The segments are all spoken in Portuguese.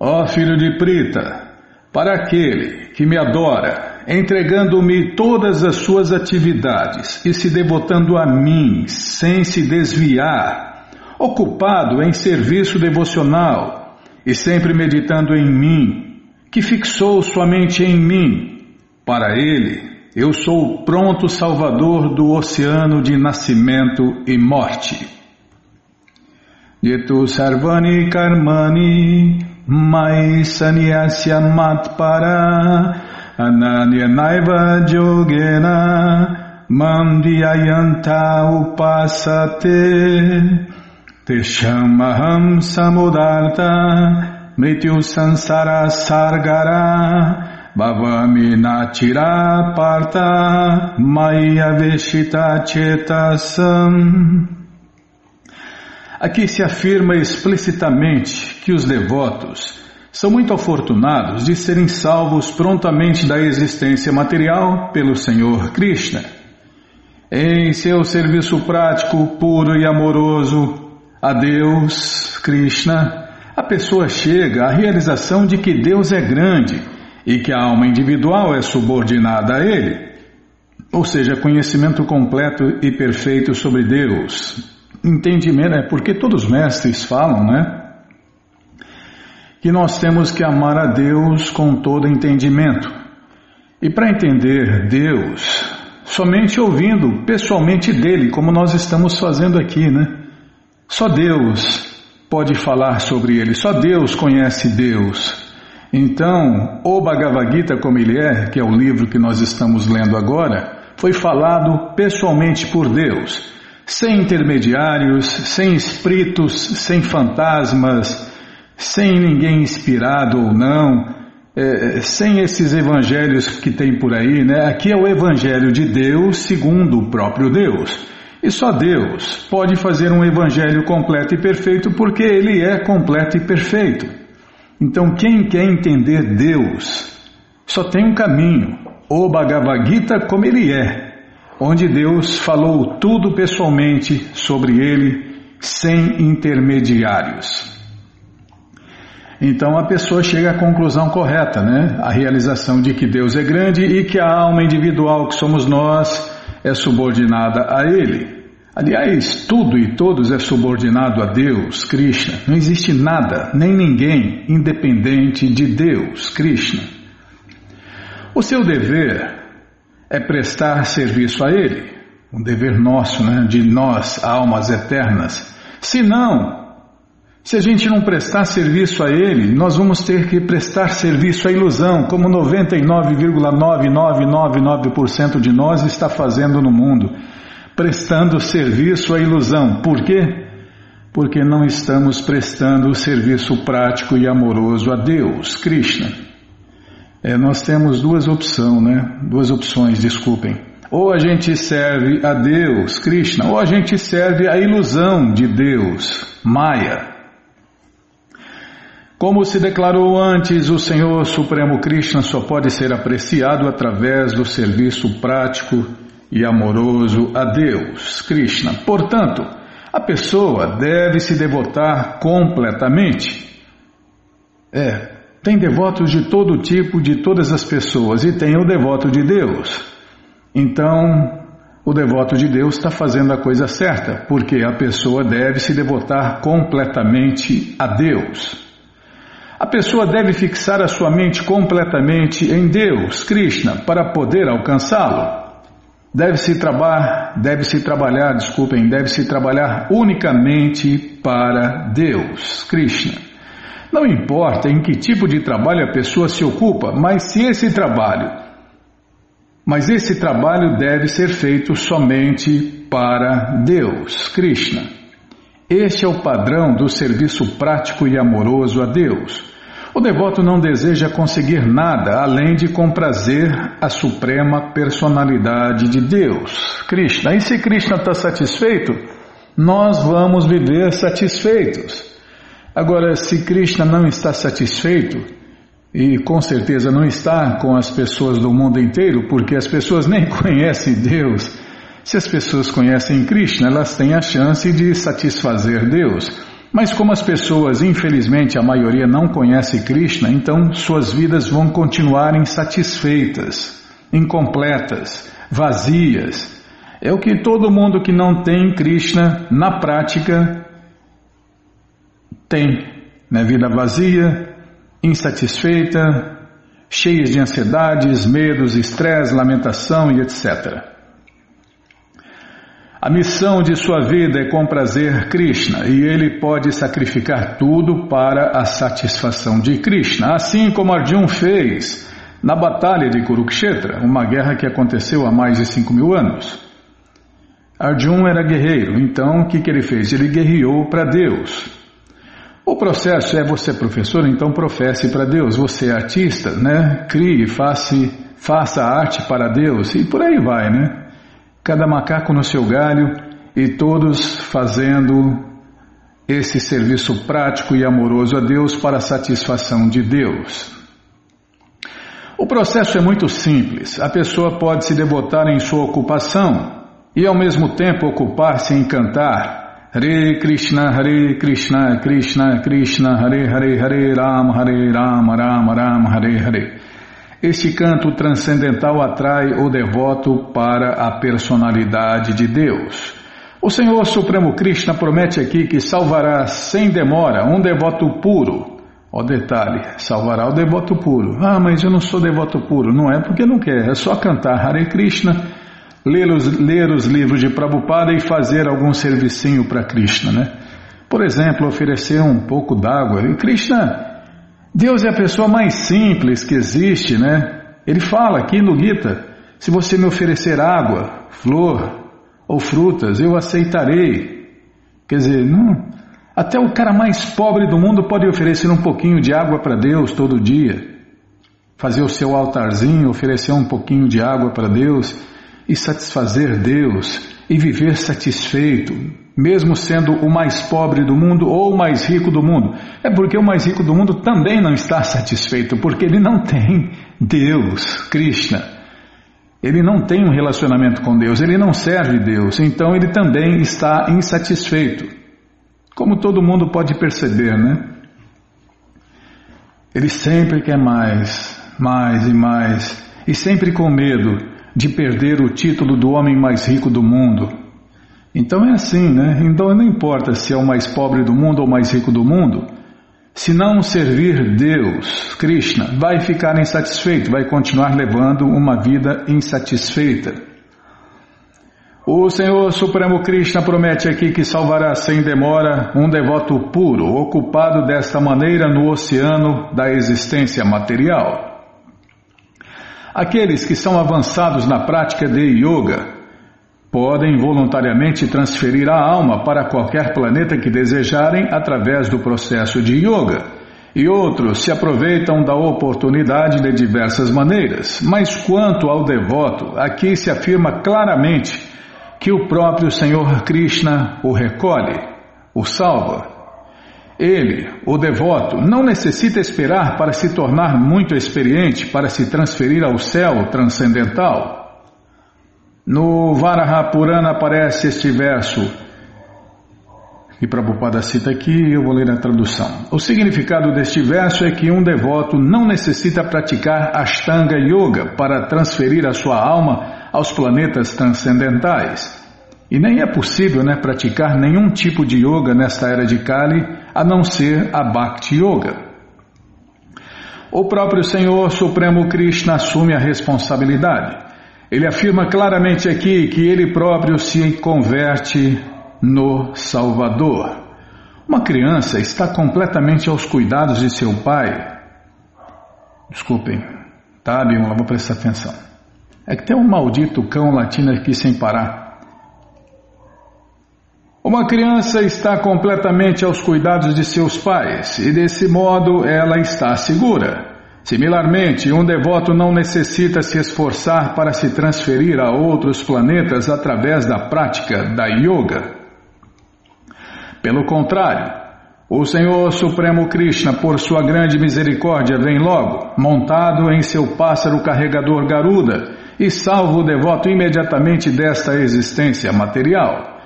Ó filho de Prita, para aquele que me adora, entregando-me todas as suas atividades e se devotando a mim sem se desviar, ocupado em serviço devocional e sempre meditando em mim, que fixou sua mente em mim, para ele eu sou o pronto salvador do oceano de nascimento e morte. Ditu sarvani karmani mai sanyasya matpara ananya naiva jogena mandiyayanta upasate teshamaham samudarta mrityu sansara sargara bhavami natira parta maya veshita chetasam Aqui se afirma explicitamente que os devotos são muito afortunados de serem salvos prontamente da existência material pelo Senhor Krishna. Em seu serviço prático, puro e amoroso a Deus, Krishna, a pessoa chega à realização de que Deus é grande e que a alma individual é subordinada a Ele, ou seja, conhecimento completo e perfeito sobre Deus, entendimento, é porque todos os mestres falam, né? Que nós temos que amar a Deus com todo entendimento. E para entender Deus, somente ouvindo pessoalmente dele, como nós estamos fazendo aqui, né? Só Deus pode falar sobre ele, só Deus conhece Deus. Então, o Bhagavad Gita, como ele é, que é o livro que nós estamos lendo agora, foi falado pessoalmente por Deus sem intermediários, sem espíritos, sem fantasmas, sem ninguém inspirado ou não, é, sem esses evangelhos que tem por aí, né? Aqui é o evangelho de Deus segundo o próprio Deus. E só Deus pode fazer um evangelho completo e perfeito porque ele é completo e perfeito. Então, quem quer entender Deus só tem um caminho, o Bhagavad Gita como ele é, onde Deus falou tudo pessoalmente sobre ele, sem intermediários. Então a pessoa chega à conclusão correta, né? A realização de que Deus é grande e que a alma individual que somos nós é subordinada a Ele. Aliás, tudo e todos é subordinado a Deus, Krishna. Não existe nada, nem ninguém independente de Deus, Krishna. O seu dever é prestar serviço a Ele, um dever nosso, né, de nós, almas eternas. Se não, se a gente não prestar serviço a Ele, nós vamos ter que prestar serviço à ilusão, como 99,9999% de nós está fazendo no mundo, prestando serviço à ilusão. Por quê? Porque não estamos prestando o serviço prático e amoroso a Deus, Krishna. É, nós temos duas opções, né? Duas opções, desculpem. Ou a gente serve a Deus, Krishna, ou a gente serve a ilusão de Deus, Maya. Como se declarou antes, o Senhor Supremo Krishna só pode ser apreciado através do serviço prático e amoroso a Deus, Krishna. Portanto, a pessoa deve se devotar completamente. É, tem devotos de todo tipo, de todas as pessoas, e tem o devoto de Deus. Então, o devoto de Deus está fazendo a coisa certa, porque a pessoa deve se devotar completamente a Deus. A pessoa deve fixar a sua mente completamente em Deus, Krishna, para poder alcançá-lo. Deve-se trabalhar, deve-se trabalhar, desculpem, deve-se trabalhar unicamente para Deus, Krishna. Não importa em que tipo de trabalho a pessoa se ocupa, mas se esse trabalho, mas esse trabalho deve ser feito somente para Deus, Krishna. Este é o padrão do serviço prático e amoroso a Deus. O devoto não deseja conseguir nada além de comprazer a suprema personalidade de Deus, Krishna. E se Krishna está satisfeito, nós vamos viver satisfeitos. Agora, se Krishna não está satisfeito, e com certeza não está com as pessoas do mundo inteiro, porque as pessoas nem conhecem Deus. Se as pessoas conhecem Krishna, elas têm a chance de satisfazer Deus. Mas como as pessoas, infelizmente, a maioria não conhece Krishna, então suas vidas vão continuar insatisfeitas, incompletas, vazias. É o que todo mundo que não tem Krishna na prática tem, né? Vida vazia, insatisfeita, cheias de ansiedades, medos, estresse, lamentação e etc. A missão de sua vida é comprazer Krishna e ele pode sacrificar tudo para a satisfação de Krishna, assim como Arjun fez na Batalha de Kurukshetra, uma guerra que aconteceu há mais de 5 mil anos. Arjun era guerreiro, então o que, que ele fez? Ele guerreou para Deus. O processo é você professor, então professe para Deus. Você é artista, né? Crie, faça, faça arte para Deus e por aí vai, né? cada macaco no seu galho e todos fazendo esse serviço prático e amoroso a Deus para a satisfação de Deus. O processo é muito simples. A pessoa pode se devotar em sua ocupação e ao mesmo tempo ocupar-se em cantar Hare Krishna, Hare Krishna, Krishna Krishna, Hare Hare, Hare Rama, Hare Rama, Rama Rama, Hare Hare. Este canto transcendental atrai o devoto para a personalidade de Deus. O Senhor Supremo Krishna promete aqui que salvará sem demora um devoto puro. Ó detalhe, salvará o devoto puro. Ah, mas eu não sou devoto puro. Não é porque não quer, é só cantar Hare Krishna, ler os, ler os livros de Prabhupada e fazer algum servicinho para Krishna, né? Por exemplo, oferecer um pouco d'água. E Krishna Deus é a pessoa mais simples que existe, né? Ele fala aqui no Gita: se você me oferecer água, flor ou frutas, eu aceitarei. Quer dizer, não, até o cara mais pobre do mundo pode oferecer um pouquinho de água para Deus todo dia. Fazer o seu altarzinho, oferecer um pouquinho de água para Deus e satisfazer Deus e viver satisfeito, mesmo sendo o mais pobre do mundo ou o mais rico do mundo. É porque o mais rico do mundo também não está satisfeito, porque ele não tem Deus, Krishna. Ele não tem um relacionamento com Deus, ele não serve Deus, então ele também está insatisfeito. Como todo mundo pode perceber, né? Ele sempre quer mais, mais e mais, e sempre com medo de perder o título do homem mais rico do mundo. Então é assim, né? Então não importa se é o mais pobre do mundo ou o mais rico do mundo, se não servir Deus, Krishna, vai ficar insatisfeito, vai continuar levando uma vida insatisfeita. O Senhor Supremo Krishna promete aqui que salvará sem demora um devoto puro, ocupado desta maneira no oceano da existência material. Aqueles que são avançados na prática de yoga podem voluntariamente transferir a alma para qualquer planeta que desejarem através do processo de yoga. E outros se aproveitam da oportunidade de diversas maneiras. Mas quanto ao devoto, aqui se afirma claramente que o próprio Senhor Krishna o recolhe, o salva ele, o devoto, não necessita esperar para se tornar muito experiente para se transferir ao céu transcendental. No Varaha Purana aparece este verso, e Prabhupada cita aqui, eu vou ler a tradução. O significado deste verso é que um devoto não necessita praticar Ashtanga Yoga para transferir a sua alma aos planetas transcendentais. E nem é possível né, praticar nenhum tipo de yoga nesta era de Kali a não ser a Bhakti Yoga. O próprio Senhor Supremo Krishna assume a responsabilidade. Ele afirma claramente aqui que ele próprio se converte no Salvador. Uma criança está completamente aos cuidados de seu pai. Desculpem, tá, Bímola? Vou prestar atenção. É que tem um maldito cão latino aqui sem parar. Uma criança está completamente aos cuidados de seus pais e, desse modo, ela está segura. Similarmente, um devoto não necessita se esforçar para se transferir a outros planetas através da prática da yoga. Pelo contrário, o Senhor Supremo Krishna, por sua grande misericórdia, vem logo, montado em seu pássaro carregador Garuda, e salva o devoto imediatamente desta existência material.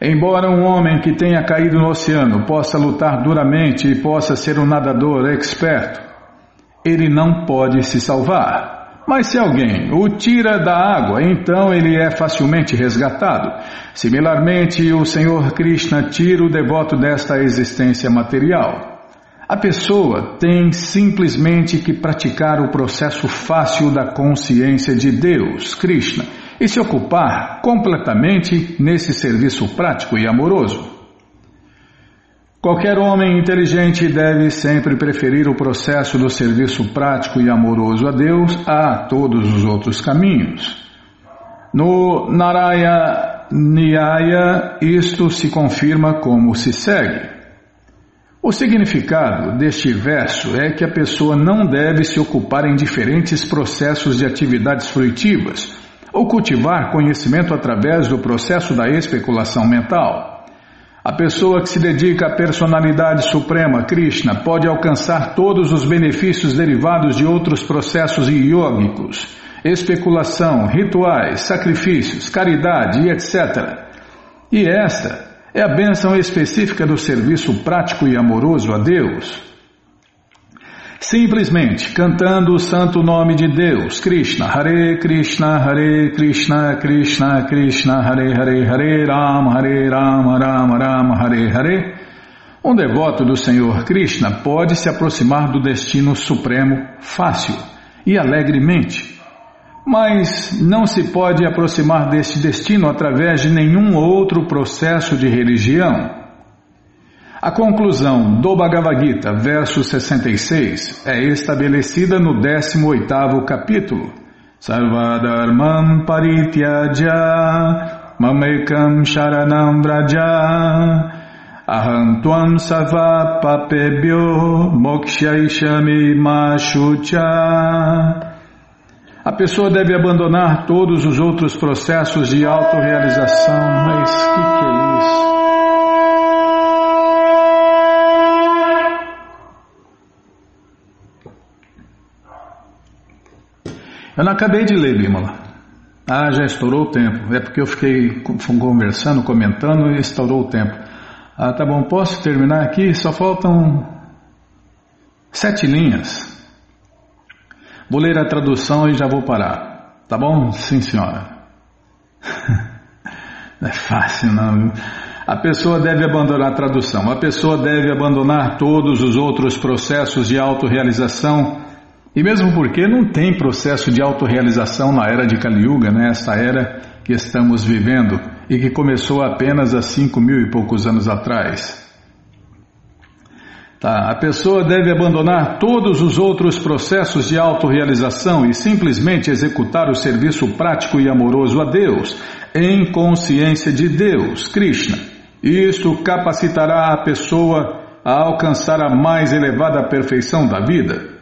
Embora um homem que tenha caído no oceano possa lutar duramente e possa ser um nadador experto, ele não pode se salvar. Mas se alguém o tira da água, então ele é facilmente resgatado. Similarmente, o Senhor Krishna tira o devoto desta existência material. A pessoa tem simplesmente que praticar o processo fácil da consciência de Deus, Krishna, e se ocupar completamente nesse serviço prático e amoroso. Qualquer homem inteligente deve sempre preferir o processo do serviço prático e amoroso a Deus a todos os outros caminhos. No Naraya Nyaya, isto se confirma como se segue. O significado deste verso é que a pessoa não deve se ocupar em diferentes processos de atividades fruitivas ou cultivar conhecimento através do processo da especulação mental. A pessoa que se dedica à personalidade suprema, Krishna, pode alcançar todos os benefícios derivados de outros processos iógicos, especulação, rituais, sacrifícios, caridade e etc. E esta é a bênção específica do serviço prático e amoroso a Deus. Simplesmente cantando o santo nome de Deus, Krishna, Hare Krishna, Hare Krishna, Krishna Krishna, Hare Hare, Hare Rama, Hare Rama, Rama Rama, Hare Hare. Um devoto do Senhor Krishna pode se aproximar do destino supremo fácil e alegremente, mas não se pode aproximar deste destino através de nenhum outro processo de religião. A conclusão do Bhagavad Gita, verso 66, é estabelecida no 18º capítulo. Sarvadharmam parityaja mamekam sharanam vraja ahantuam sarva papebyo mokshaishami mashucha a pessoa deve abandonar todos os outros processos de autorrealização. Mas que que é isso? Eu não acabei de ler, Bímola. Ah, já estourou o tempo. É porque eu fiquei conversando, comentando e estourou o tempo. Ah, tá bom, posso terminar aqui? Só faltam sete linhas. Vou ler a tradução e já vou parar. Tá bom? Sim, senhora. Não é fácil, não. A pessoa deve abandonar a tradução. A pessoa deve abandonar todos os outros processos de autorrealização e mesmo porque não tem processo de autorrealização na era de Kali Yuga, né? era que estamos vivendo e que começou apenas há cinco mil e poucos anos atrás. Tá, a pessoa deve abandonar todos os outros processos de autorrealização e simplesmente executar o serviço prático e amoroso a Deus, em consciência de Deus, Krishna. Isto capacitará a pessoa a alcançar a mais elevada perfeição da vida.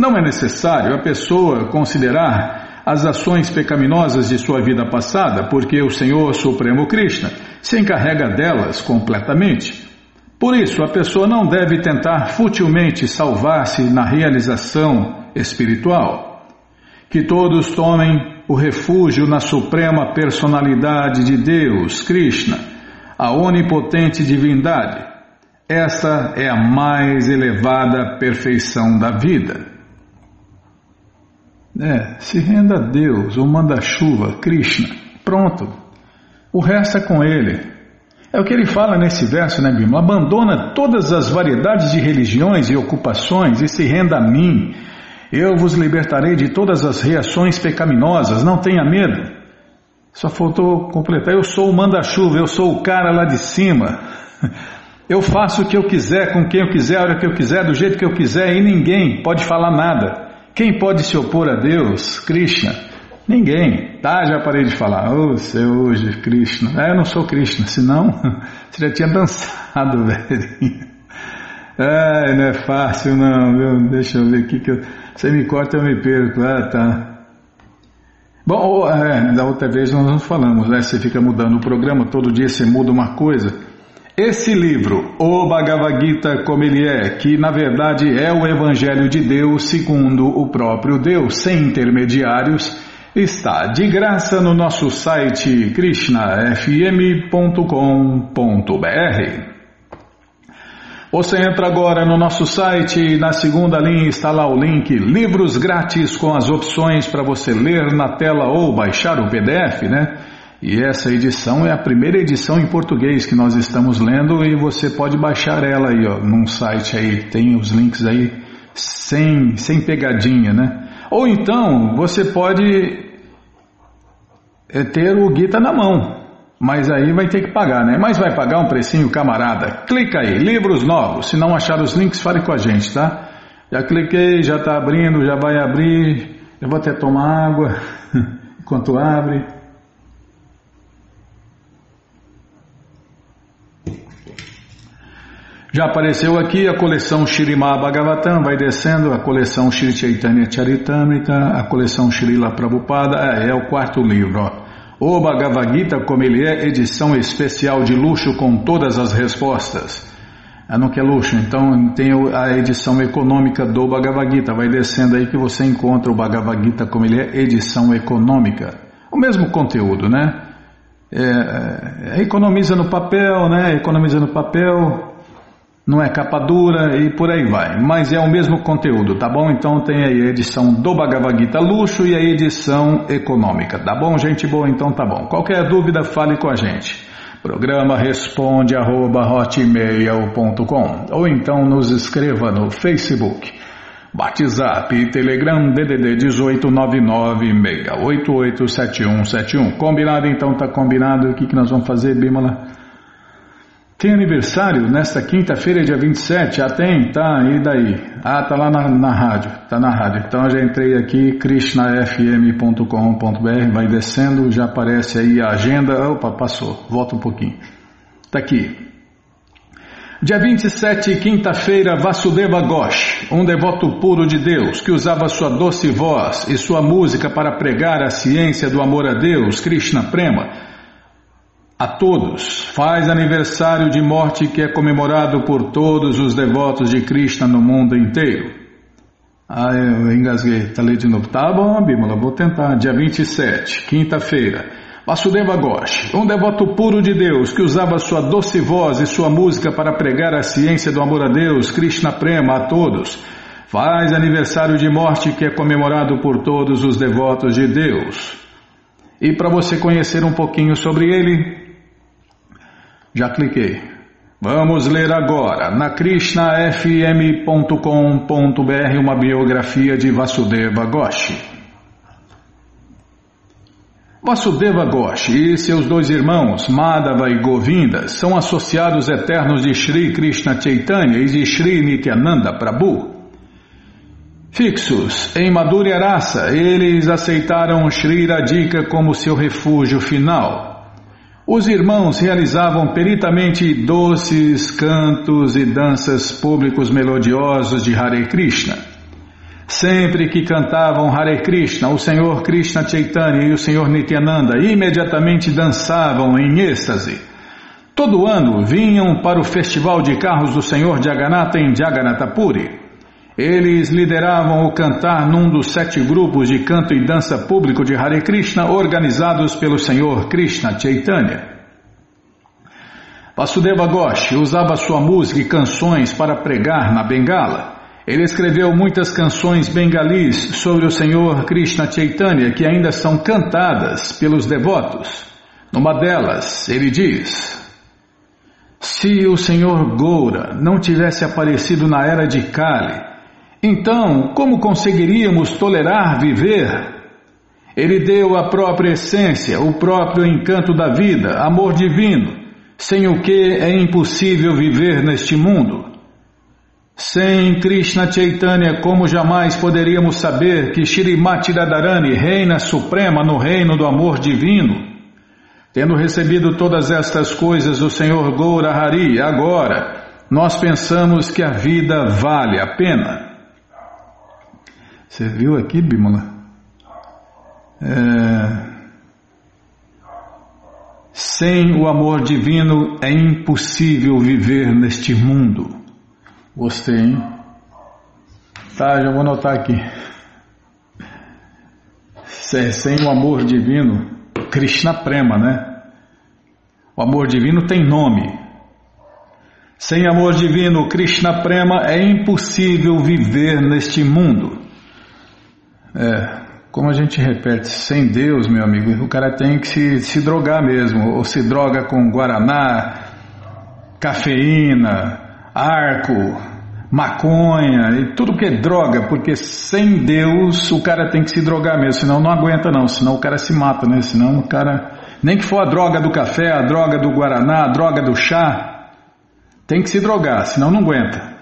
Não é necessário a pessoa considerar as ações pecaminosas de sua vida passada, porque o Senhor Supremo Krishna se encarrega delas completamente. Por isso, a pessoa não deve tentar futilmente salvar-se na realização espiritual. Que todos tomem o refúgio na suprema personalidade de Deus, Krishna, a onipotente divindade. Essa é a mais elevada perfeição da vida. É, se renda a Deus, ou manda chuva, Krishna. Pronto. O resto é com ele. É o que ele fala nesse verso, né, Bima? Abandona todas as variedades de religiões e ocupações e se renda a mim. Eu vos libertarei de todas as reações pecaminosas, não tenha medo. Só faltou completar. Eu sou o manda-chuva, eu sou o cara lá de cima. Eu faço o que eu quiser, com quem eu quiser, a hora que eu quiser, do jeito que eu quiser, e ninguém pode falar nada. Quem pode se opor a Deus, Krishna? Ninguém. Tá, já parei de falar. Ô, oh, seu hoje, Krishna. É, eu não sou Krishna, senão você já tinha dançado, velho. É, não é fácil não, viu? Deixa eu ver aqui que eu... Você me corta, eu me perco. Ah, tá. Bom, é, da outra vez nós não falamos, né? Você fica mudando o programa, todo dia você muda uma coisa. Esse livro, O Bhagavad Gita como ele é, que na verdade é o Evangelho de Deus segundo o próprio Deus, sem intermediários, está de graça no nosso site krishnafm.com.br. Você entra agora no nosso site e na segunda linha está lá o link Livros Grátis com as opções para você ler na tela ou baixar o PDF, né? E essa edição é a primeira edição em português que nós estamos lendo e você pode baixar ela aí, ó, num site aí, tem os links aí sem, sem pegadinha, né? Ou então você pode é, ter o Gita na mão, mas aí vai ter que pagar, né? Mas vai pagar um precinho, camarada. Clica aí, livros novos. Se não achar os links, fale com a gente, tá? Já cliquei, já está abrindo, já vai abrir. Eu vou até tomar água enquanto abre. Já apareceu aqui a coleção Shirimá Bhagavatam, vai descendo, a coleção Shri Chaitanya Charitamrita, a coleção Srila Prabhupada, é, é o quarto livro. Ó. O Bhagavad Gita, como ele é, edição especial de luxo com todas as respostas. Ah, não quer luxo, então tem a edição econômica do Bhagavad Gita, vai descendo aí que você encontra o Bhagavad Gita como ele é, edição econômica. O mesmo conteúdo, né? É, é, economiza no papel, né? Economiza no papel, não é capa dura e por aí vai. Mas é o mesmo conteúdo, tá bom? Então tem aí a edição do Bhagavad Gita Luxo e a edição econômica, tá bom, gente boa? Então tá bom. Qualquer dúvida, fale com a gente. Programa responde arroba, ou então nos escreva no Facebook. WhatsApp Telegram DDD 18996887171. Combinado então, tá combinado. O que, que nós vamos fazer, Bímola? Tem aniversário nesta quinta-feira, dia 27? Ah, tem? Tá, e daí? Ah, tá lá na, na rádio, tá na rádio. Então eu já entrei aqui, krishnafm.com.br, vai descendo, já aparece aí a agenda. Opa, passou, volta um pouquinho. Tá aqui. Dia 27, quinta-feira, Vasudeva Ghosh, um devoto puro de Deus, que usava sua doce voz e sua música para pregar a ciência do amor a Deus, Krishna Prema, a todos. Faz aniversário de morte que é comemorado por todos os devotos de Krishna no mundo inteiro. Ah, eu engasguei. Tá lendo de novo. Tá bom, Bímola, vou tentar. Dia 27, quinta-feira. Vasudeva Ghosh, um devoto puro de Deus que usava sua doce voz e sua música para pregar a ciência do amor a Deus, Krishna Prema, a todos. Faz aniversário de morte que é comemorado por todos os devotos de Deus. E para você conhecer um pouquinho sobre ele, já cliquei. Vamos ler agora na krishnafm.com.br uma biografia de Vasudeva Ghosh. Vasudeva Ghosh e seus dois irmãos, Madhava e Govinda, são associados eternos de Sri Krishna Chaitanya e de Sri Nityananda Prabhu. Fixos em Madhurya Rasa, eles aceitaram Sri Radhika como seu refúgio final. Os irmãos realizavam peritamente doces cantos e danças públicos melodiosos de Hare Krishna. Sempre que cantavam Hare Krishna, o Senhor Krishna Chaitanya e o Senhor Nityananda imediatamente dançavam em êxtase. Todo ano vinham para o festival de carros do Senhor Jagannatha em Jagannatha Puri. Eles lideravam o cantar num dos sete grupos de canto e dança público de Hare Krishna organizados pelo Senhor Krishna Chaitanya. Vasudeva Ghosh usava sua música e canções para pregar na Bengala. Ele escreveu muitas canções bengalis sobre o Senhor Krishna Chaitanya que ainda são cantadas pelos devotos. Numa delas, ele diz: Se o Senhor Goura não tivesse aparecido na era de Kali, então, como conseguiríamos tolerar viver? Ele deu a própria essência, o próprio encanto da vida, amor divino, sem o que é impossível viver neste mundo. Sem Krishna Chaitanya, como jamais poderíamos saber que Shrimati Radharani reina suprema no reino do amor divino? Tendo recebido todas estas coisas do Senhor Goura Hari, agora, nós pensamos que a vida vale a pena. Você viu aqui, Bimala? É... Sem o amor divino é impossível viver neste mundo. Gostei, hein? Tá, já vou anotar aqui. sem o amor divino, Krishna Prema, né? O amor divino tem nome. Sem amor divino, Krishna Prema, é impossível viver neste mundo. É, como a gente repete, sem Deus, meu amigo, o cara tem que se, se drogar mesmo, ou se droga com guaraná, cafeína, arco, maconha e tudo que é droga, porque sem Deus o cara tem que se drogar mesmo, senão não aguenta não, senão o cara se mata, né? Senão o cara, nem que for a droga do café, a droga do guaraná, a droga do chá, tem que se drogar, senão não aguenta.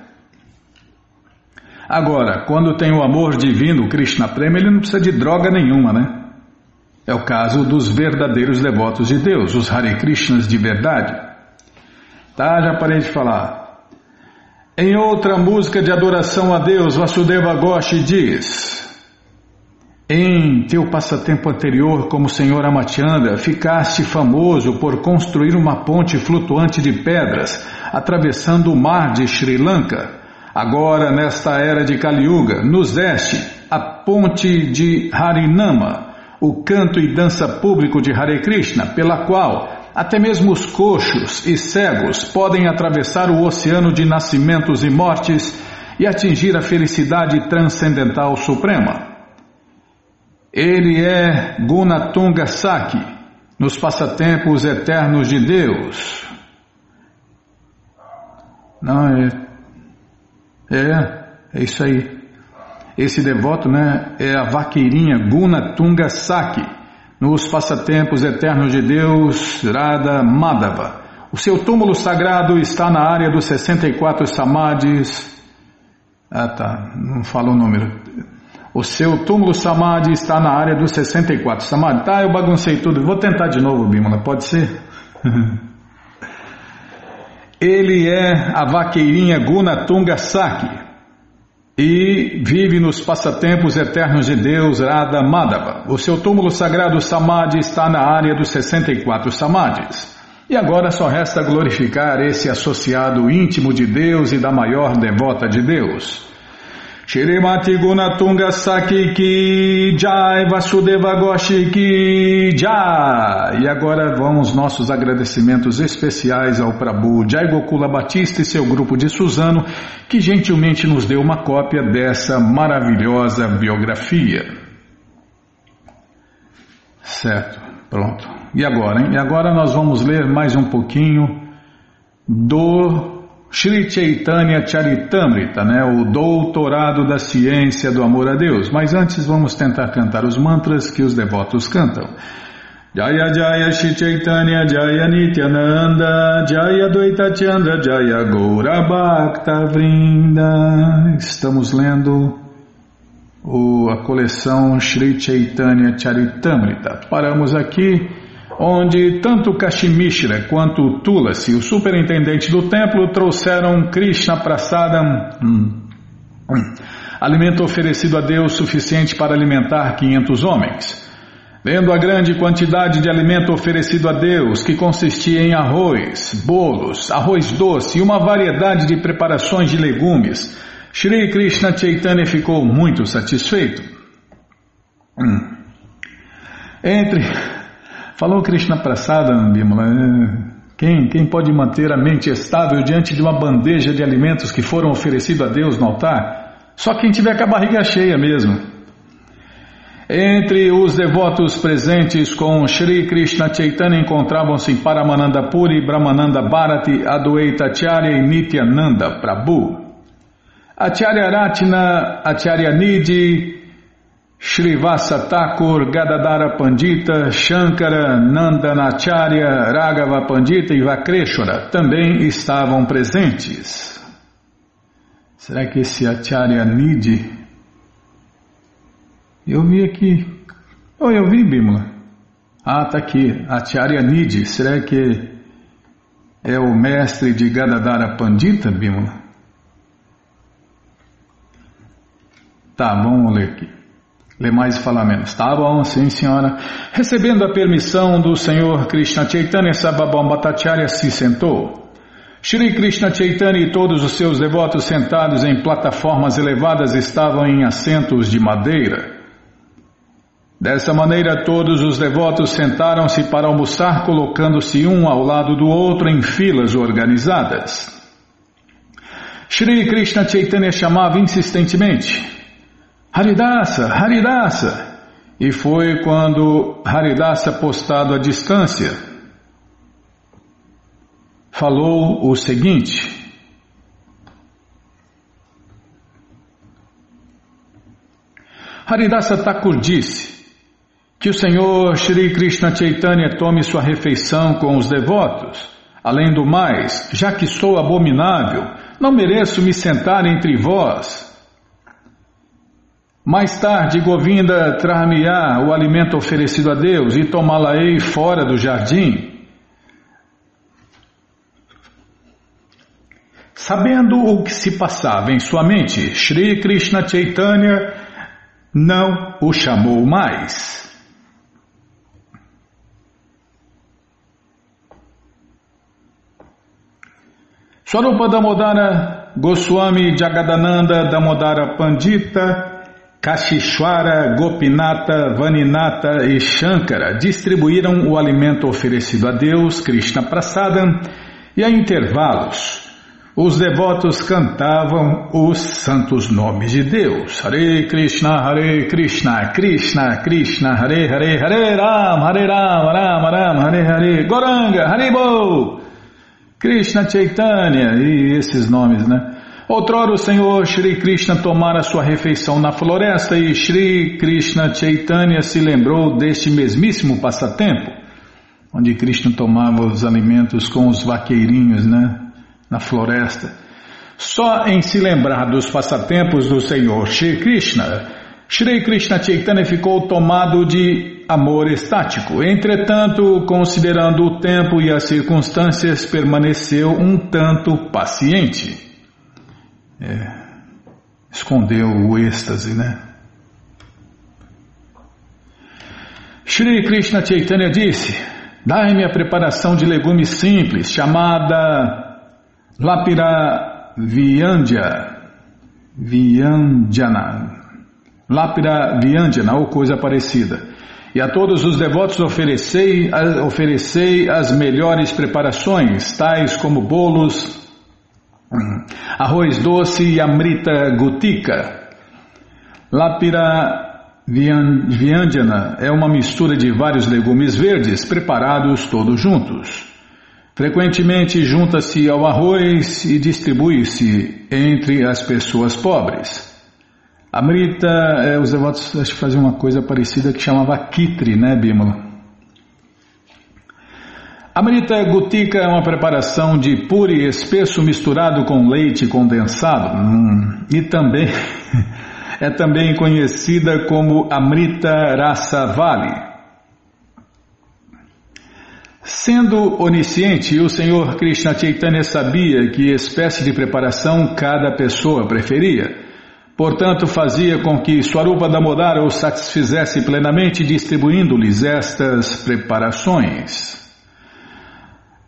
Agora, quando tem o amor divino, Krishna Prema, ele não precisa de droga nenhuma, né? É o caso dos verdadeiros devotos de Deus, os Hare Krishnas de verdade. Tá, já parei de falar. Em outra música de adoração a Deus, Vasudeva Ghosh diz: Em teu passatempo anterior como Senhor Amatianda, ficaste famoso por construir uma ponte flutuante de pedras, atravessando o mar de Sri Lanka Agora, nesta era de Kali Yuga, nos deste a ponte de Harinama, o canto e dança público de Hare Krishna, pela qual até mesmo os coxos e cegos podem atravessar o oceano de nascimentos e mortes e atingir a felicidade transcendental suprema. Ele é Gunatunga Saki, nos passatempos eternos de Deus. Não, é é, é isso aí. Esse devoto né, é a vaqueirinha Guna Tunga Saki, nos passatempos eternos de Deus, Radha Madhava. O seu túmulo sagrado está na área dos 64 samadhis. Ah tá, não fala o número. O seu túmulo samadhi está na área dos 64 samadhis. Tá, eu baguncei tudo. Vou tentar de novo, Bimala, pode ser? Ele é a vaqueirinha Gunatunga Saki e vive nos passatempos eternos de Deus Radha Madhava. O seu túmulo sagrado Samadhi está na área dos 64 Samadhis. E agora só resta glorificar esse associado íntimo de Deus e da maior devota de Deus. Shrimati Gunatunga Saki Ki Jai Vasudeva Goshi Ki Jai. E agora vamos nossos agradecimentos especiais ao Prabhu Jai Gokula Batista e seu grupo de Suzano, que gentilmente nos deu uma cópia dessa maravilhosa biografia. Certo, pronto. E agora, hein? E agora nós vamos ler mais um pouquinho do Sri Chaitanya Charitamrita, né, o doutorado da ciência do amor a Deus. Mas antes vamos tentar cantar os mantras que os devotos cantam. Jaya Jaya Shri Chaitanya Jaya Nityananda Jaya Dvaita Chandra Jaya Gaura Bhakta Vrinda Estamos lendo o, a coleção Sri Chaitanya Charitamrita. Paramos aqui onde tanto Kashimishra quanto Tulasi, o superintendente do templo, trouxeram Krishna Prasadam, hum, alimento oferecido a Deus suficiente para alimentar 500 homens. Vendo a grande quantidade de alimento oferecido a Deus, que consistia em arroz, bolos, arroz doce e uma variedade de preparações de legumes, Shri Krishna Chaitanya ficou muito satisfeito. Hum. Entre Falou Krishna Prasada, Bimala, é, quem, quem pode manter a mente estável diante de uma bandeja de alimentos que foram oferecidos a Deus no altar? Só quem tiver com a barriga cheia mesmo. Entre os devotos presentes com Sri Krishna Chaitanya encontravam-se Paramananda Puri, Brahmananda Bharati, Adwaita Acharya e Nityananda Prabhu. Acharya Ratna, Acharya Nidhi, Srivasa Thakur, Gadadara Pandita, Shankara, Nandanacharya, Raghava Pandita e Vakreshwara também estavam presentes. Será que esse Acharya Nidhi? Eu vi aqui. Oh, eu vi, Bimala. Ah, tá aqui. Acharya Nidhi. Será que é o mestre de Gadadara Pandita, Bimala? Tá, vamos ler aqui. Lê mais e fala menos. Tá bom, sim senhora. Recebendo a permissão do Senhor Krishna Chaitanya, Sababam Bhattacharya se sentou. Shri Krishna Chaitanya e todos os seus devotos sentados em plataformas elevadas estavam em assentos de madeira. Dessa maneira, todos os devotos sentaram-se para almoçar, colocando-se um ao lado do outro em filas organizadas. Shri Krishna Chaitanya chamava insistentemente: Haridasa, Haridasa! E foi quando Haridasa, postado à distância, falou o seguinte: Haridasa Thakur disse que o Senhor Shri Krishna Chaitanya tome sua refeição com os devotos. Além do mais, já que sou abominável, não mereço me sentar entre vós. Mais tarde, Govinda trar-me-á o alimento oferecido a Deus e tomá-la-ei fora do jardim. Sabendo o que se passava em sua mente, Shri Krishna Chaitanya não o chamou mais. Swarupa Damodara, Goswami Jagadananda Damodara Pandita, Kashishwara, Gopinata, Vaninata e Shankara distribuíram o alimento oferecido a Deus, Krishna Prasadam, e a intervalos. Os devotos cantavam os santos nomes de Deus. Hare Krishna, Hare Krishna, Krishna, Krishna, Hare Hare, Hare Ram, Hare Ram, Ram Ram, Hare Hare, Goranga, Haribo. Krishna Chaitanya e esses nomes, né? Outrora o Senhor Shri Krishna tomara sua refeição na floresta e Shri Krishna Chaitanya se lembrou deste mesmíssimo passatempo, onde Krishna tomava os alimentos com os vaqueirinhos, né? Na floresta. Só em se lembrar dos passatempos do Senhor Shri Krishna, Shri Krishna Chaitanya ficou tomado de amor estático. Entretanto, considerando o tempo e as circunstâncias, permaneceu um tanto paciente. É, escondeu o êxtase, né? Shri Krishna Chaitanya disse: Dai-me a preparação de legumes simples, chamada Lapira Vyandya. Vyandjana. Lapira Vyandjana ou coisa parecida e a todos os devotos oferecei, oferecei as melhores preparações, tais como bolos, arroz doce e amrita gutika. Lapira Vyandjana é uma mistura de vários legumes verdes preparados todos juntos. Frequentemente junta-se ao arroz e distribui-se entre as pessoas pobres. Amrita, é, os devotos acho que faziam uma coisa parecida que chamava Kitri, né, Bímola? Amrita Gutika é uma preparação de puri espesso misturado com leite condensado hum, e também é também conhecida como Amrita Rasavali. Sendo onisciente, o Senhor Krishna Chaitanya sabia que espécie de preparação cada pessoa preferia. Portanto, fazia com que Swarupa Damodara o satisfizesse plenamente, distribuindo-lhes estas preparações.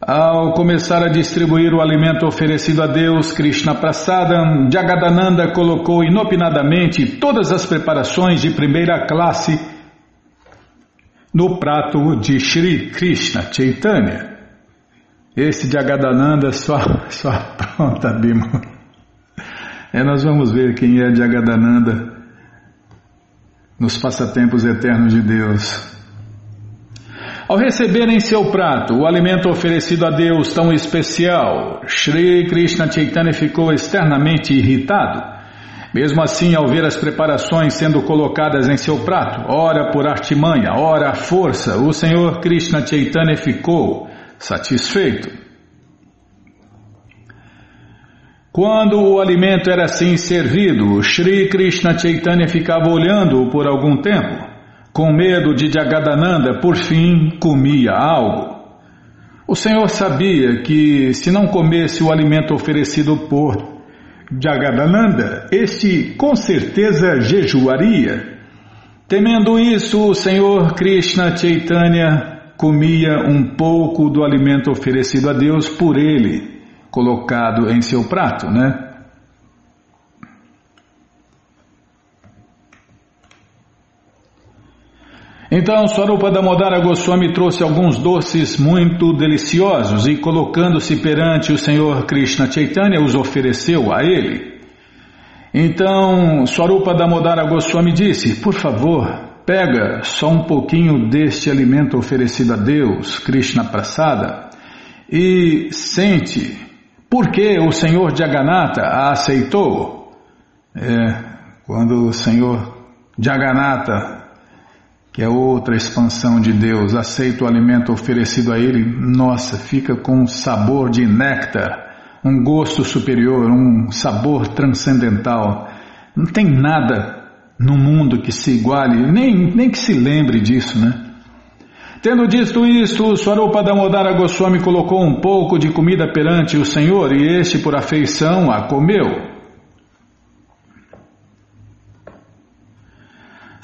Ao começar a distribuir o alimento oferecido a Deus, Krishna Prasadam, Jagadananda colocou inopinadamente todas as preparações de primeira classe no prato de Shri Krishna Chaitanya. Esse Jagadananda só, só pronta, Bima. É, nós vamos ver quem é Jagadananda nos passatempos eternos de Deus. Ao receber em seu prato o alimento oferecido a Deus tão especial, Sri Krishna Chaitanya ficou externamente irritado. Mesmo assim, ao ver as preparações sendo colocadas em seu prato, ora por artimanha, ora à força, o Senhor Krishna Chaitanya ficou satisfeito. Quando o alimento era assim servido, Sri Krishna Chaitanya ficava olhando por algum tempo. Com medo de Jagadananda, por fim, comia algo. O Senhor sabia que, se não comesse o alimento oferecido por Jagadananda, este com certeza jejuaria. Temendo isso, o Senhor Krishna Chaitanya comia um pouco do alimento oferecido a Deus por ele colocado em seu prato, né? Então Swarupa Damodara Goswami trouxe alguns doces muito deliciosos e colocando-se perante o Senhor Krishna Chaitanya os ofereceu a ele. Então Swarupa Damodara Goswami disse, por favor, pega só um pouquinho deste alimento oferecido a Deus, Krishna Prasada, e sente por que o Senhor Jagannatha a aceitou. É, quando o Senhor Jagannatha que é outra expansão de Deus, aceita o alimento oferecido a ele, nossa, fica com um sabor de néctar, um gosto superior, um sabor transcendental. Não tem nada no mundo que se iguale, nem, nem que se lembre disso, né? Tendo dito isto, Swarupa Damodara Goswami colocou um pouco de comida perante o Senhor e este, por afeição, a comeu.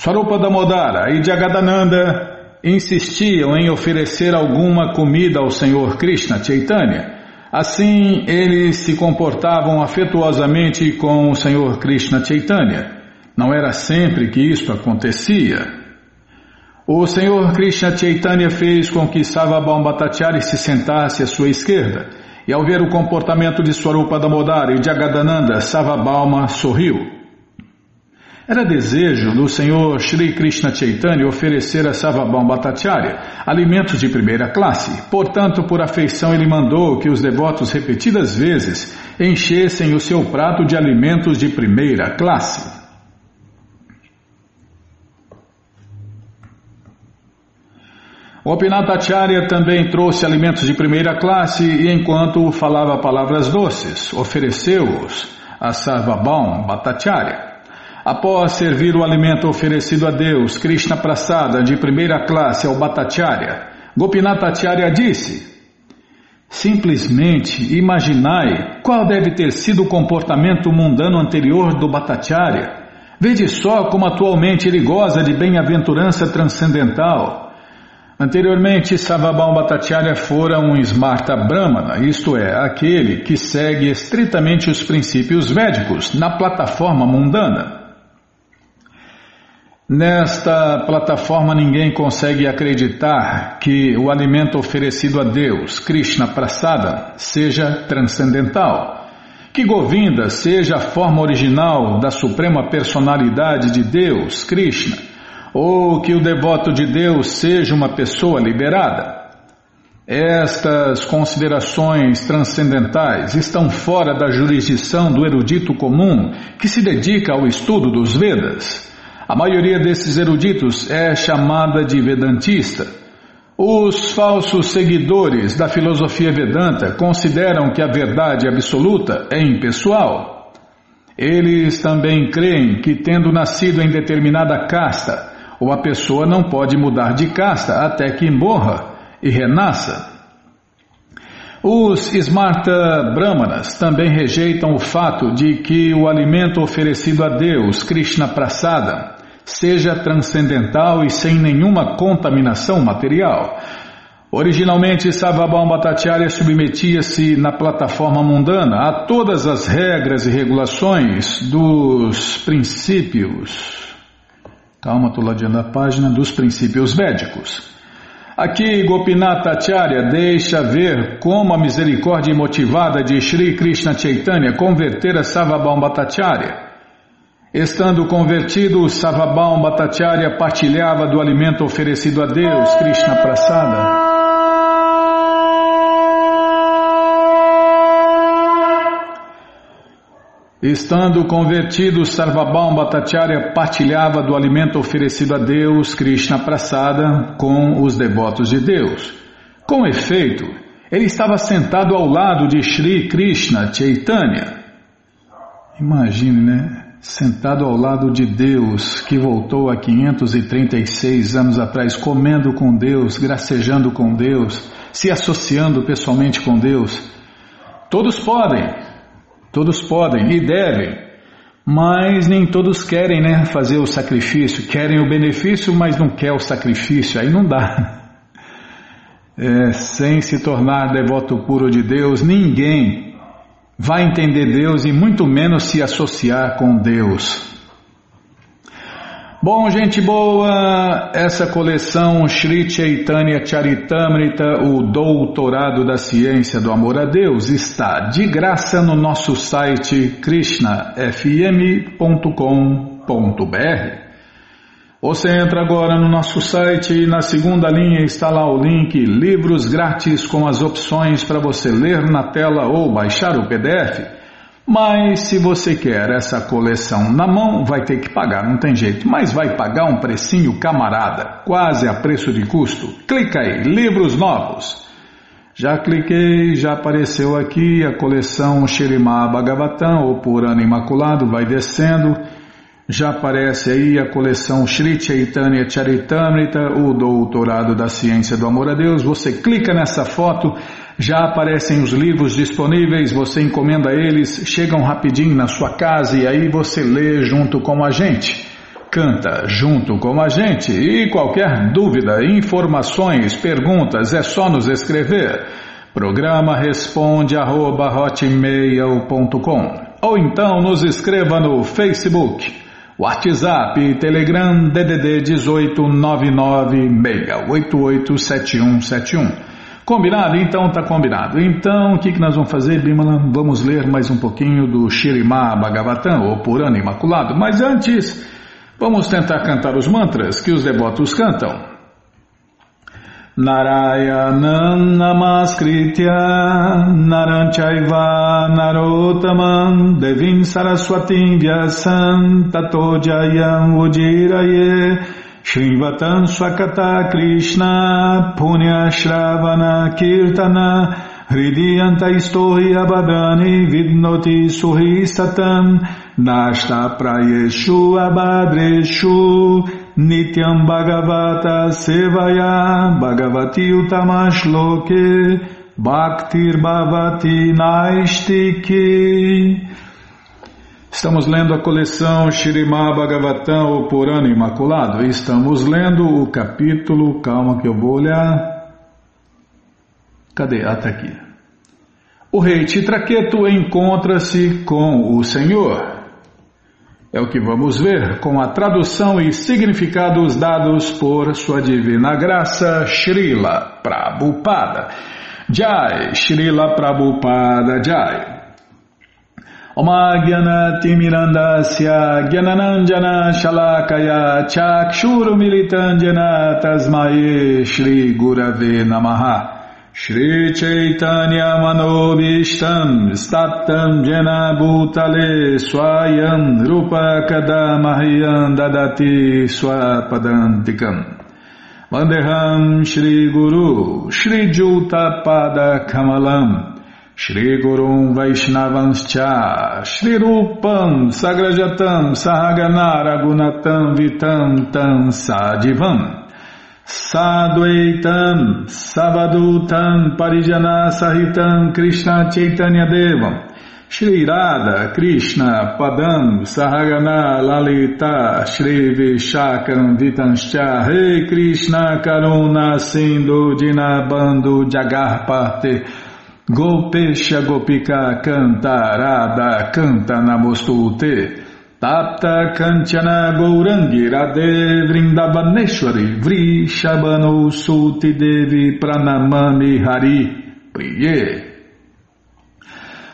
Swarupa Damodara e Jagadananda insistiam em oferecer alguma comida ao Senhor Krishna Chaitanya. Assim, eles se comportavam afetuosamente com o Senhor Krishna Chaitanya. Não era sempre que isto acontecia. O Senhor Krishna Chaitanya fez com que Savabam Bhattacharya se sentasse à sua esquerda, e ao ver o comportamento de Swarupa Damodara e Jagadananda, Savabalma sorriu. Era desejo do Senhor Sri Krishna Chaitanya oferecer a Savabam Bhattacharya alimentos de primeira classe. Portanto, por afeição, ele mandou que os devotos repetidas vezes enchessem o seu prato de alimentos de primeira classe. O Pinatacharya também trouxe alimentos de primeira classe e, enquanto falava palavras doces, ofereceu-os a Sarvabhaum Bhattacharya. Após servir o alimento oferecido a Deus, Krishna Prasada, de primeira classe ao Bhattacharya, Gopinathacharya disse: Simplesmente imaginai qual deve ter sido o comportamento mundano anterior do Bhattacharya. Vede só como atualmente ele goza de bem-aventurança transcendental. Anteriormente, Savabam Bhattacharya fora um Smarta Brahmana, isto é, aquele que segue estritamente os princípios védicos na plataforma mundana. Nesta plataforma ninguém consegue acreditar que o alimento oferecido a Deus, Krishna Prasada, seja transcendental, que Govinda seja a forma original da suprema personalidade de Deus, Krishna, ou que o devoto de Deus seja uma pessoa liberada. Estas considerações transcendentais estão fora da jurisdição do erudito comum que se dedica ao estudo dos Vedas. A maioria desses eruditos é chamada de Vedantista. Os falsos seguidores da filosofia Vedanta consideram que a verdade absoluta é impessoal. Eles também creem que, tendo nascido em determinada casta, uma pessoa não pode mudar de casta até que morra e renasça. Os Smarta Brahmanas também rejeitam o fato de que o alimento oferecido a Deus, Krishna Prasada, seja transcendental e sem nenhuma contaminação material. Originalmente, Savabam Bhattacharya submetia-se na plataforma mundana a todas as regras e regulações dos princípios. Calma, estou ladeando a página dos princípios védicos. Aqui Gopinath Acharya deixa ver como a misericórdia motivada de Sri Krishna Chaitanya convertera Savabam Bhattacharya Estando convertido, Savabam Bhattacharya partilhava do alimento oferecido a Deus, Krishna Prasada. Estando convertido, Sarvabhaum Bhattacharya partilhava do alimento oferecido a Deus, Krishna Prasada, com os devotos de Deus. Com efeito, ele estava sentado ao lado de Sri Krishna Chaitanya. Imagine, né? Sentado ao lado de Deus, que voltou há 536 anos atrás, comendo com Deus, gracejando com Deus, se associando pessoalmente com Deus. Todos podem, todos podem e devem, mas nem todos querem né, fazer o sacrifício, querem o benefício, mas não quer o sacrifício, aí não dá. É, sem se tornar devoto puro de Deus, ninguém vai entender Deus e muito menos se associar com Deus. Bom, gente boa, essa coleção Sri Chaitanya Charitamrita, o Doutorado da Ciência do Amor a Deus, está de graça no nosso site krishnafm.com.br. Você entra agora no nosso site e na segunda linha está lá o link Livros Grátis com as opções para você ler na tela ou baixar o PDF. Mas se você quer essa coleção na mão, vai ter que pagar, não tem jeito. Mas vai pagar um precinho camarada, quase a preço de custo. Clica aí, livros novos. Já cliquei, já apareceu aqui a coleção Shirimá Bhagavatam, ou Purana Imaculado, vai descendo. Já aparece aí a coleção Sri Chaitanya Charitamrita, o Doutorado da Ciência do Amor a Deus. Você clica nessa foto já aparecem os livros disponíveis, você encomenda eles, chegam rapidinho na sua casa e aí você lê junto com a gente. Canta junto com a gente e qualquer dúvida, informações, perguntas é só nos escrever. Programa responde arroba, ou então nos escreva no Facebook, WhatsApp, Telegram DDD 18 996887171. Combinado? Então tá combinado. Então o que, que nós vamos fazer, Bimala? Vamos ler mais um pouquinho do Shirimá Bhagavatam, ou Purana Imaculado. Mas antes, vamos tentar cantar os mantras que os devotos cantam. Narayanam Namaskritya Naranchaiva Narotaman Devim Saraswatim Vyasam Tato Jayam Ujiraye Shrivatam Krishna Punya Kirtana Hridiyanta Istohi Abadani Vidnoti Suhi Satam Nashta Abadreshu Nityam Bhagavata Sevaya Bhagavati Utamash Loke Bhaktir Bhavati Naistiki Estamos lendo a coleção Shirimá Bhagavatam, o Purana Imaculado. Estamos lendo o capítulo, calma que eu vou olhar. Cadê? Ah, tá aqui. O rei Titraqueto encontra-se com o Senhor. É o que vamos ver com a tradução e significados dados por Sua Divina Graça, Srila Prabhupada. Jai, Srila Prabhupada Jai. Omagyanaatimirandasya Gyananandjana Shalakaya Chakshurumilitanjana Tasmaye Shri Gurave Namaha Shri Chaitanya Manobishtam Staptam Jena Bhutale Swayam Rupa Kadamahyam Dadati Swapadantikam. Vandeham Shri Guru Shri Juta Pada Kamalam. Shri Gurum Vaishnavanscha Shri Rupam Sagrajatam Sahagana Ragunatam Vitam Tam Sadivam Sadvaitam Savadutam Parijana Sahitam Krishna Chaitanya Devam. Shri Radha Krishna Padam Sahagana Lalita Shri Vishakam Vitanscha Rei Krishna Karuna Sindhu Dinabando Jagarpate Gopesha Gopika Kantarada Kanta Namostute Tapta Kanchana Gourangi Radhe Vrindavaneshwari Vrishabano Suti Devi Pranamami Hari Priye.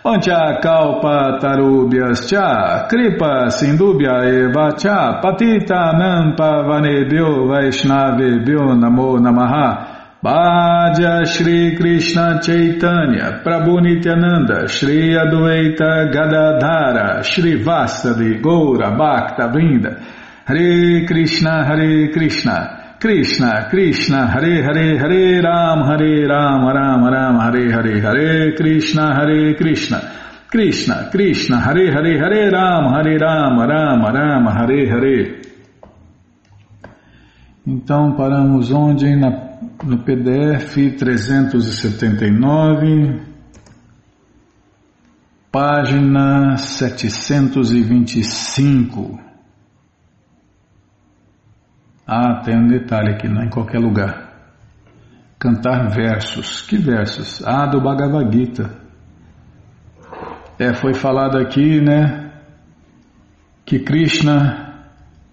Ancha Kalpa Tarubhyas Cha Kripa Sindubhya Eva Cha Patita Nampa Vanebhyo Vaishnavebhyo Namo Namaha Bhaja Shri Krishna Chaitanya Prabhu Nityananda Shri Adwaita Gadadhara Shri Vasavi Goura Bhakta Vrinda. Hare Krishna Hare Krishna. Krishna Krishna Hare Hare Hare Ram Hare Ram Ram Ram Hare Hare Hare Krishna Hare Krishna. Krishna Krishna Hare Hare Hare Ram Hare Ram Ram Ram Hare Hare. Então paramos onde? Na no PDF 379, página 725. Ah, tem um detalhe aqui, não é em qualquer lugar. Cantar versos. Que versos? Ah, do Bhagavad Gita. É, foi falado aqui, né, que Krishna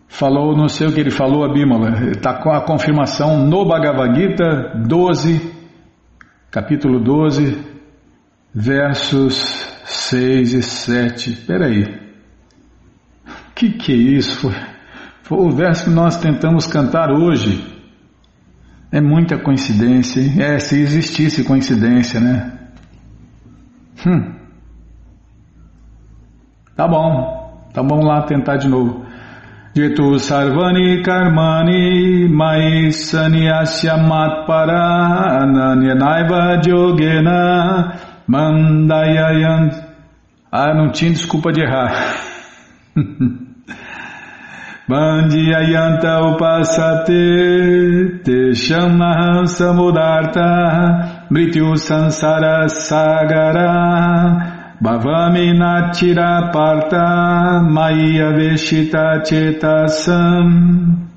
falou, não sei o que ele falou, Abímola, está com a confirmação no Bhagavad Gita 12, capítulo 12, versos 6 e 7. Peraí, o que, que é isso? Foi, foi o verso que nós tentamos cantar hoje. É muita coincidência? É, se existisse coincidência, né? Hum. Tá bom, então vamos lá tentar de novo. Jetu sarvani karmani mai sanyasya matpara ananyanaiva jogena mandayayant. Ah, não tinha desculpa de errar. Bandhyayanta upasate teshamaham samudarta mrityu sansara sagara bhavami natira parta maya veshita chetasam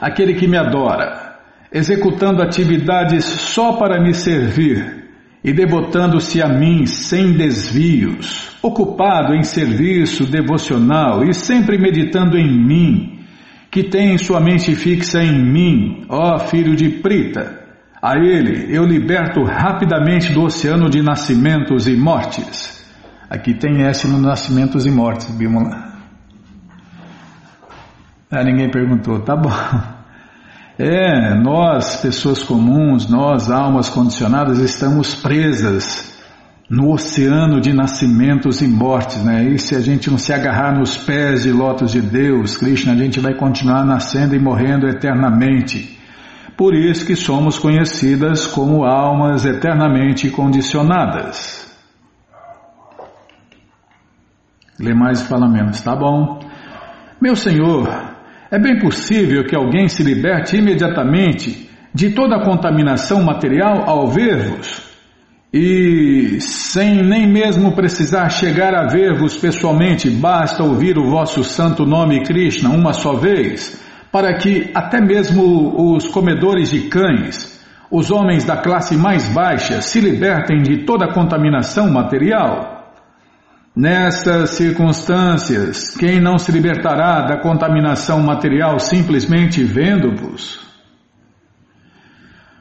Aquele que me adora, executando atividades só para me servir, e devotando-se a mim sem desvios, ocupado em serviço devocional e sempre meditando em mim, que tem sua mente fixa em mim, ó filho de Prita. A ele eu liberto rapidamente do oceano de nascimentos e mortes. Aqui tem S no nascimentos e mortes, Bimala. Ah, ninguém perguntou, tá bom. É, nós, pessoas comuns, nós, almas condicionadas, estamos presas no oceano de nascimentos e mortes, né? E se a gente não se agarrar nos pés de lotos de Deus, Krishna, a gente vai continuar nascendo e morrendo eternamente. Por isso que somos conhecidas como almas eternamente condicionadas. Lê mais e fala menos, tá bom? Meu Senhor, é bem possível que alguém se liberte imediatamente de toda a contaminação material ao ver-vos e, sem nem mesmo precisar chegar a ver-vos pessoalmente, basta ouvir o vosso santo nome Krishna uma só vez, para que até mesmo os comedores de cães, os homens da classe mais baixa, se libertem de toda a contaminação material. Nestas circunstâncias, quem não se libertará da contaminação material simplesmente vendo-vos?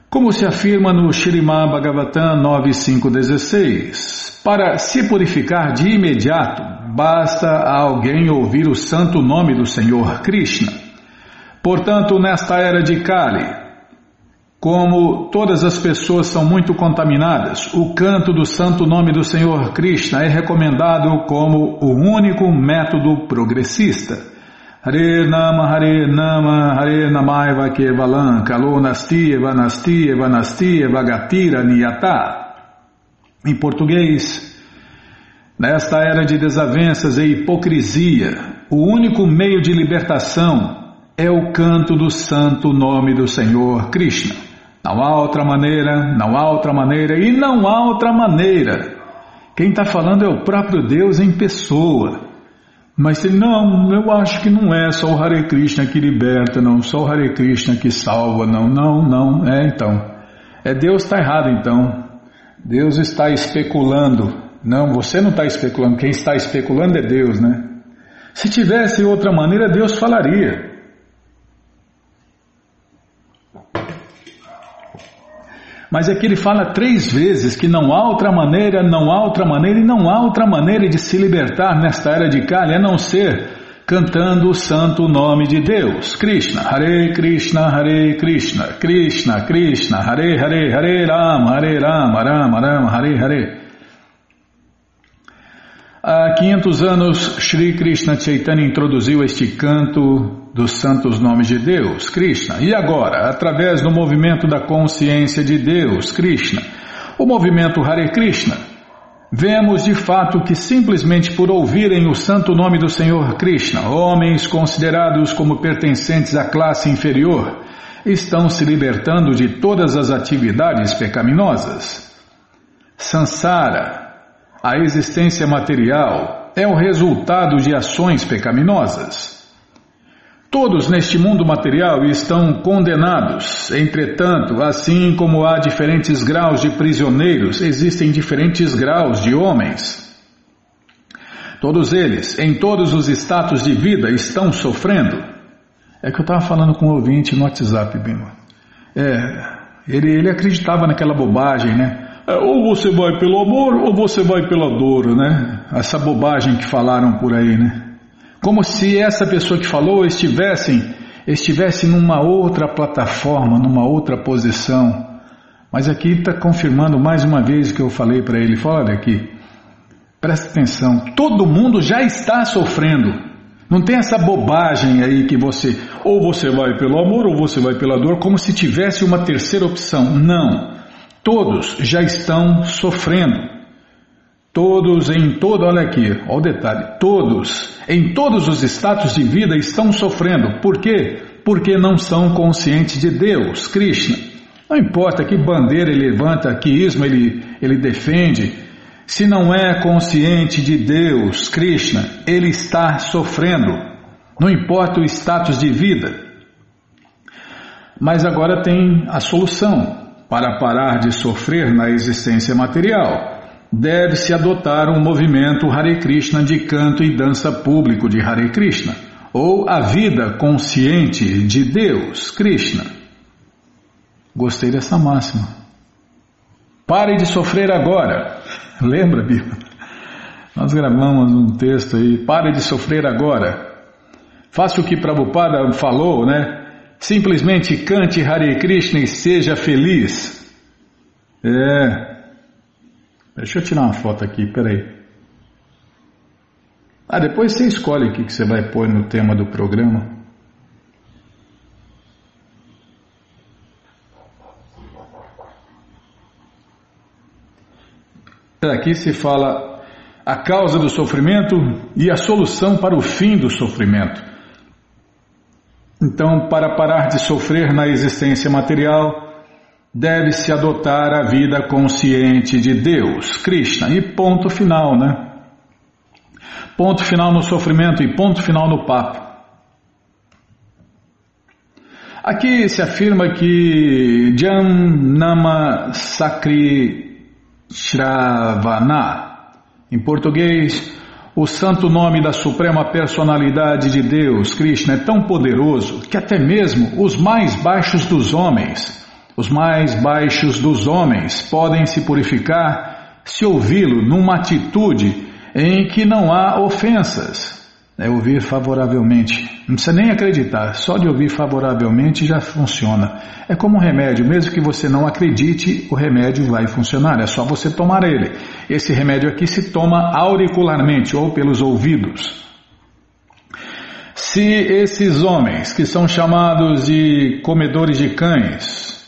Como se afirma no Shrimad Bhagavatam 9.5.16, para se purificar de imediato, basta a alguém ouvir o santo nome do Senhor Krishna. Portanto, nesta era de Kali, como todas as pessoas são muito contaminadas, o canto do santo nome do Senhor Krishna é recomendado como o único método progressista. Hare Nama Hare Nama Hare Namaiva Kevalam Kalo Nasti Eva Nasti Eva Nasti Eva Gatira Niyata. Em português, nesta era de desavenças e hipocrisia, o único meio de libertação é o canto do santo nome do Senhor Krishna. Não há outra maneira, não há outra maneira e não há outra maneira. Quem está falando é o próprio Deus em pessoa. Mas se não, eu acho que não é só o Hare Krishna que liberta, não, só o Hare Krishna que salva, não, não, não, é então. É Deus está errado então. Deus está especulando. Não, você não está especulando, quem está especulando é Deus, né? Se tivesse outra maneira, Deus falaria. Mas aqui ele fala três vezes que não há outra maneira, não há outra maneira e não há outra maneira de se libertar nesta era de Kali a não ser cantando o santo nome de Deus. Krishna, Hare Krishna, Hare Krishna, Krishna, Krishna, Hare Hare, Hare Rama, Hare Rama, Rama Rama, Hare Hare. Há 500 anos, Sri Krishna Chaitanya introduziu este canto dos santos nomes de Deus, Krishna. E agora, através do movimento da consciência de Deus, Krishna, o movimento Hare Krishna, vemos de fato que simplesmente por ouvirem o santo nome do Senhor Krishna, homens considerados como pertencentes à classe inferior, estão se libertando de todas as atividades pecaminosas. Sansara, a existência material é o resultado de ações pecaminosas. Todos neste mundo material estão condenados, entretanto, assim como há diferentes graus de prisioneiros, existem diferentes graus de homens. Todos eles, em todos os status de vida, estão sofrendo. É que eu estava falando com um ouvinte no WhatsApp, Bima. É, ele, ele acreditava naquela bobagem, né? É, ou você vai pelo amor ou você vai pela dor, né? Essa bobagem que falaram por aí, né? Como se essa pessoa que falou estivesse, estivesse numa outra plataforma, numa outra posição. Mas aqui está confirmando mais uma vez o que eu falei para ele. Olha aqui, presta atenção, todo mundo já está sofrendo. Não tem essa bobagem aí que você, ou você vai pelo amor ou você vai pela dor, como se tivesse uma terceira opção. Não. Todos já estão sofrendo. Todos em todo, olha aqui, olha o detalhe, todos, em todos os status de vida estão sofrendo. Por quê? Porque não são conscientes de Deus, Krishna. Não importa que bandeira ele levanta, que ismo ele, ele defende, se não é consciente de Deus, Krishna, ele está sofrendo. Não importa o status de vida. Mas agora tem a solução. Para parar de sofrer na existência material, deve-se adotar um movimento Hare Krishna de canto e dança público de Hare Krishna, ou a vida consciente de Deus, Krishna. Gostei dessa máxima. Pare de sofrer agora. Lembra, Bíblia? Nós gravamos um texto aí. Pare de sofrer agora. Faça o que Prabhupada falou, né? Simplesmente cante Hare Krishna e seja feliz. É. Deixa eu tirar uma foto aqui, peraí. Ah, depois você escolhe o que você vai pôr no tema do programa. Aqui se fala a causa do sofrimento e a solução para o fim do sofrimento. Então, para parar de sofrer na existência material, deve-se adotar a vida consciente de Deus, Krishna, e ponto final, né? Ponto final no sofrimento e ponto final no papo. Aqui se afirma que Nama Sakri Shravana, em português, o santo nome da Suprema Personalidade de Deus, Krishna, é tão poderoso que até mesmo os mais baixos dos homens, os mais baixos dos homens podem se purificar se ouvi-lo numa atitude em que não há ofensas é ouvir favoravelmente. Não precisa nem acreditar, só de ouvir favoravelmente já funciona. É como um remédio, mesmo que você não acredite, o remédio vai funcionar, é só você tomar ele. Esse remédio aqui se toma auricularmente ou pelos ouvidos. Se esses homens que são chamados de comedores de cães,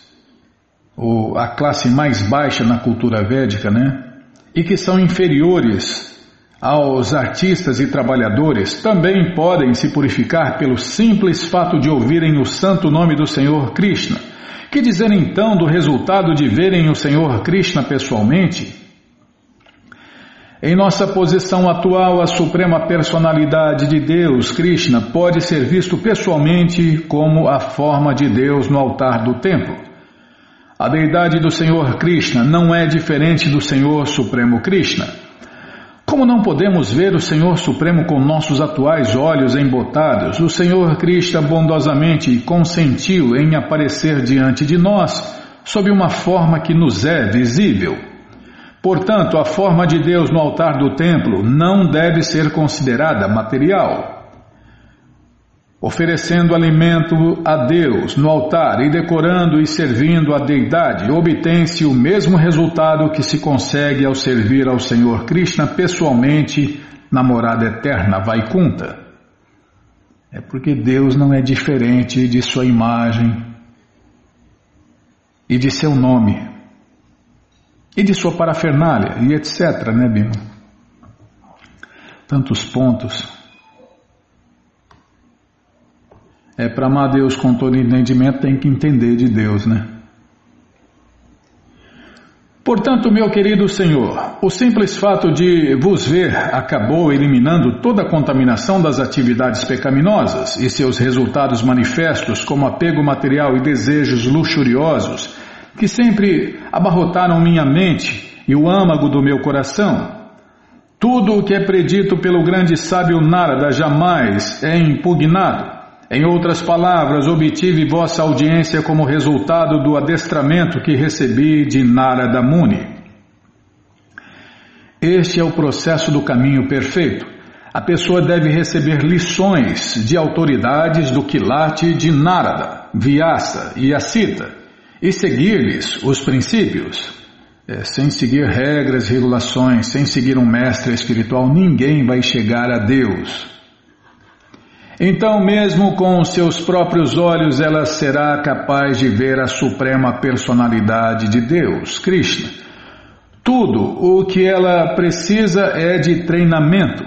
ou a classe mais baixa na cultura védica, né? E que são inferiores aos artistas e trabalhadores também podem se purificar pelo simples fato de ouvirem o santo nome do Senhor Krishna. Que dizer então do resultado de verem o Senhor Krishna pessoalmente? Em nossa posição atual, a suprema personalidade de Deus, Krishna, pode ser visto pessoalmente como a forma de Deus no altar do templo. A deidade do Senhor Krishna não é diferente do Senhor Supremo Krishna. Como não podemos ver o Senhor Supremo com nossos atuais olhos embotados, o Senhor Krishna bondosamente consentiu em aparecer diante de nós sob uma forma que nos é visível. Portanto, a forma de Deus no altar do templo não deve ser considerada material oferecendo alimento a Deus no altar e decorando e servindo a deidade, obtém-se o mesmo resultado que se consegue ao servir ao Senhor Krishna pessoalmente na morada eterna, Vaikunta. É porque Deus não é diferente de sua imagem e de seu nome e de sua parafernália e etc, né, Bima? Tantos pontos. É para amar Deus com todo entendimento, tem que entender de Deus, né? Portanto, meu querido Senhor, o simples fato de vos ver acabou eliminando toda a contaminação das atividades pecaminosas e seus resultados manifestos, como apego material e desejos luxuriosos, que sempre abarrotaram minha mente e o âmago do meu coração. Tudo o que é predito pelo grande sábio Narada jamais é impugnado. Em outras palavras, obtive vossa audiência como resultado do adestramento que recebi de Narada Muni. Este é o processo do caminho perfeito. A pessoa deve receber lições de autoridades do quilate de Narada, Vyasa e Asita e seguir-lhes os princípios. É, sem seguir regras e regulações, sem seguir um mestre espiritual, ninguém vai chegar a Deus. Então, mesmo com seus próprios olhos, ela será capaz de ver a suprema personalidade de Deus, Krishna. Tudo o que ela precisa é de treinamento.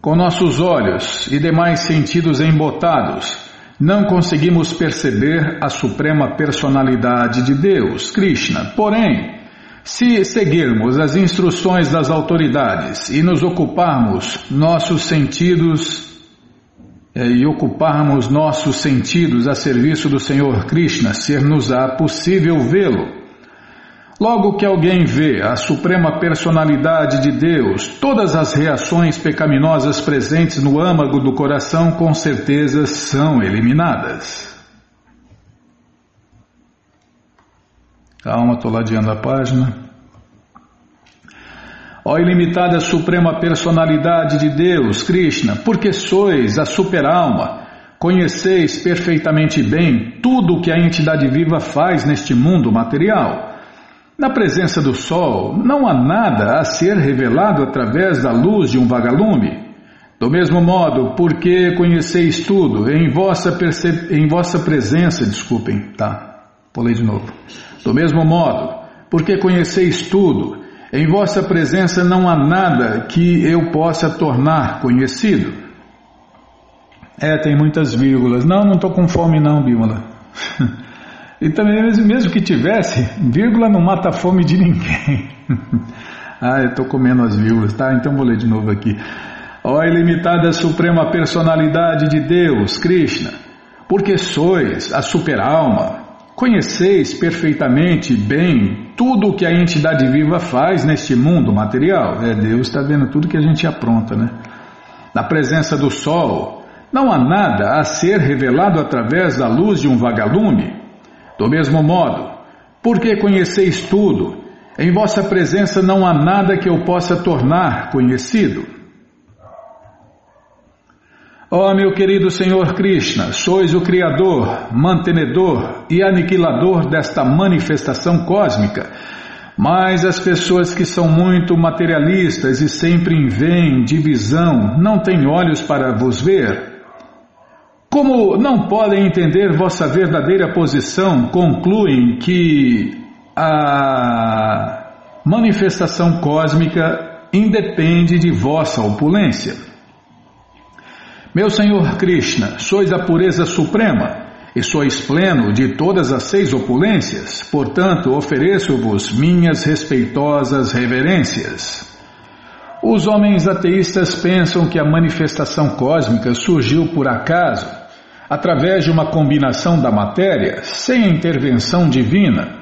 Com nossos olhos e demais sentidos embotados, não conseguimos perceber a suprema personalidade de Deus, Krishna. Porém, se seguirmos as instruções das autoridades e nos ocuparmos nossos sentidos é, e ocuparmos nossos sentidos a serviço do Senhor Krishna, ser-nos-á possível vê-lo. Logo que alguém vê a suprema personalidade de Deus, todas as reações pecaminosas presentes no âmago do coração com certeza são eliminadas. Calma, estou ladeando a página. Ó ilimitada suprema personalidade de Deus, Krishna, porque sois a super-alma, conheceis perfeitamente bem tudo o que a entidade viva faz neste mundo material. Na presença do Sol, não há nada a ser revelado através da luz de um vagalume. Do mesmo modo, porque conheceis tudo, em vossa, perce... em vossa presença, desculpem, tá, pulei de novo. Do mesmo modo, porque conheceis tudo, em vossa presença não há nada que eu possa tornar conhecido. É, tem muitas vírgulas. Não, não estou com fome não, Bímola. E também, mesmo que tivesse, vírgula não mata a fome de ninguém. ah, eu estou comendo as vírgulas, tá? Então vou ler de novo aqui. Ó ilimitada suprema personalidade de Deus, Krishna, porque sois a super-alma, conheceis perfeitamente bem tudo o que a entidade viva faz neste mundo material. É, Deus está vendo tudo que a gente apronta, né? Na presença do Sol, não há nada a ser revelado através da luz de um vagalume do mesmo modo, porque conheceis tudo, em vossa presença não há nada que eu possa tornar conhecido. Ó oh, meu querido Senhor Krishna, sois o Criador, mantenedor e aniquilador desta manifestação cósmica, mas as pessoas que são muito materialistas e sempre veem divisão não têm olhos para vos ver. Como não podem entender vossa verdadeira posição, concluem que a manifestação cósmica independe de vossa opulência. Meu Senhor Krishna, sois a pureza suprema e sois pleno de todas as seis opulências, portanto ofereço-vos minhas respeitosas reverências. Os homens ateístas pensam que a manifestação cósmica surgiu por acaso através de uma combinação da matéria, sem intervenção divina.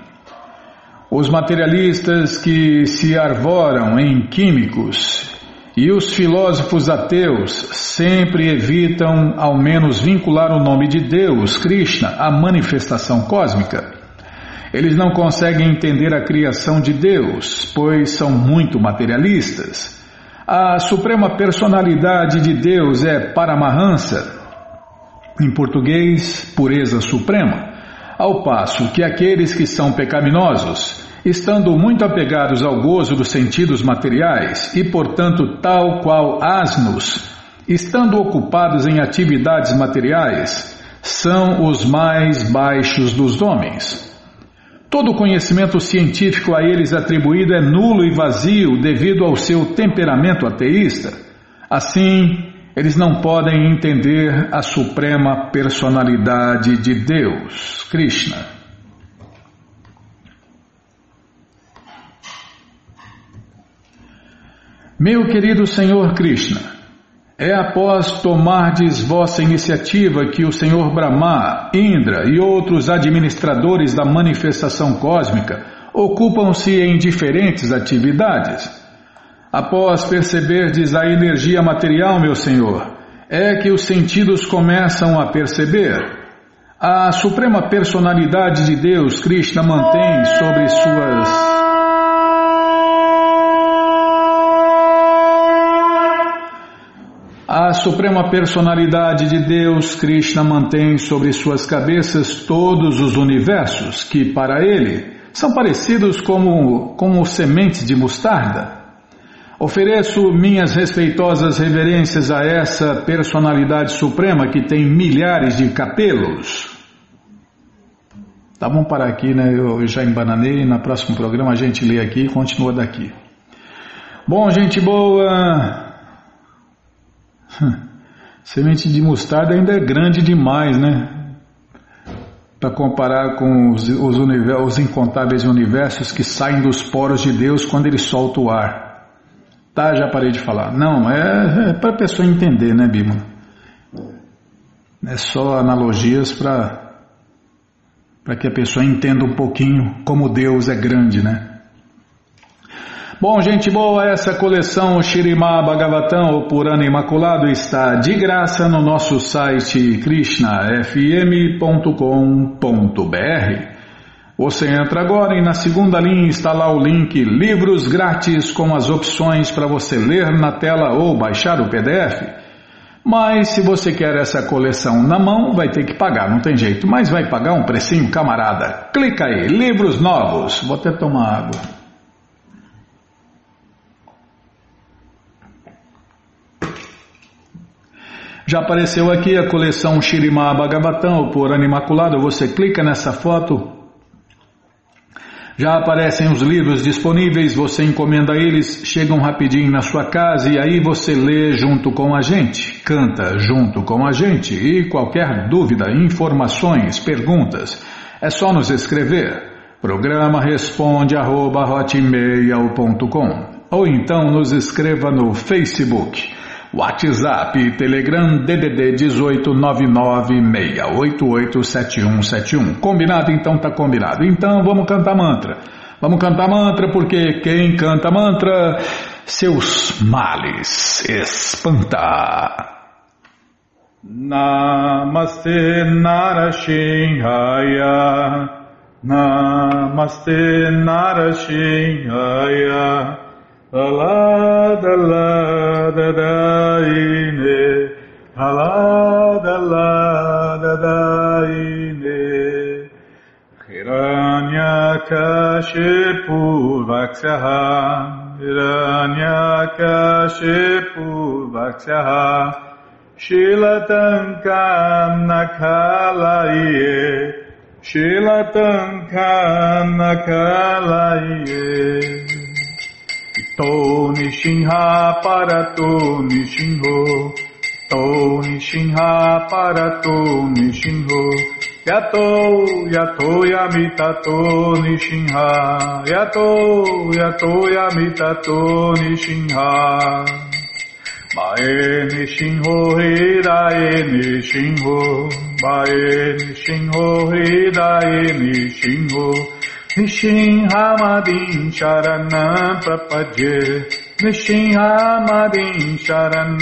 Os materialistas que se arvoram em químicos e os filósofos ateus sempre evitam ao menos vincular o nome de Deus, Krishna, à manifestação cósmica. Eles não conseguem entender a criação de Deus, pois são muito materialistas. A suprema personalidade de Deus é Paramahansa, em português, pureza suprema, ao passo que aqueles que são pecaminosos, estando muito apegados ao gozo dos sentidos materiais e, portanto, tal qual asnos, estando ocupados em atividades materiais, são os mais baixos dos homens. Todo conhecimento científico a eles atribuído é nulo e vazio devido ao seu temperamento ateísta. Assim, eles não podem entender a suprema personalidade de Deus, Krishna. Meu querido Senhor Krishna, é após tomardes vossa iniciativa que o Senhor Brahma, Indra e outros administradores da manifestação cósmica ocupam-se em diferentes atividades. Após perceberdes a energia material, meu Senhor, é que os sentidos começam a perceber. A Suprema Personalidade de Deus, Krishna, mantém sobre suas A Suprema Personalidade de Deus, Krishna, mantém sobre suas cabeças todos os universos que, para ele, são parecidos como, como sementes de mostarda. Ofereço minhas respeitosas reverências a essa personalidade suprema que tem milhares de capelos. Tá bom parar aqui, né? Eu já embananei. Na próximo programa a gente lê aqui e continua daqui. Bom, gente boa. Semente de mostarda ainda é grande demais, né? Para comparar com os, os, os incontáveis universos que saem dos poros de Deus quando ele solta o ar. Tá, já parei de falar. Não, é, é para a pessoa entender, né, Bima? É só analogias para para que a pessoa entenda um pouquinho como Deus é grande, né? Bom, gente boa, essa coleção Shirimá Bhagavatam, o Purana Imaculado, está de graça no nosso site krishnafm.com.br. Você entra agora e na segunda linha está lá o link Livros Grátis com as opções para você ler na tela ou baixar o PDF. Mas se você quer essa coleção na mão, vai ter que pagar, não tem jeito. Mas vai pagar um precinho, camarada. Clica aí, livros novos. Vou até tomar água. Já apareceu aqui a coleção Shirimá Bhagavatam, por Animaculado. Você clica nessa foto. Já aparecem os livros disponíveis, você encomenda eles, chegam rapidinho na sua casa e aí você lê junto com a gente, canta junto com a gente. E qualquer dúvida, informações, perguntas, é só nos escrever. Programa responde arroba, ou então nos escreva no Facebook WhatsApp, Telegram, DDD 18996887171. Combinado? Então tá combinado. Então vamos cantar mantra. Vamos cantar mantra porque quem canta mantra, seus males espanta. Namaste Narashinhaya Namaste Narashinhaya Alada, alada, daine, alada, alada, daine. Hiranyakashipu vaksyaha, Hiranyakashipu vaksyaha, Shilatankam nakalaye, Shilatankam nakalaye. To Nishinha para to Nishinho. To Nishinha para to Nishinho. Yato, yato yamita to Nishinha. Yato, yato yamita to Nishinha. Mae Nishinho Hidae Nishinho. Mae Nishinho Hidae Nishinho. नृसिंहामदीं शरण प्रपद्य नृसिंहामदीं शरण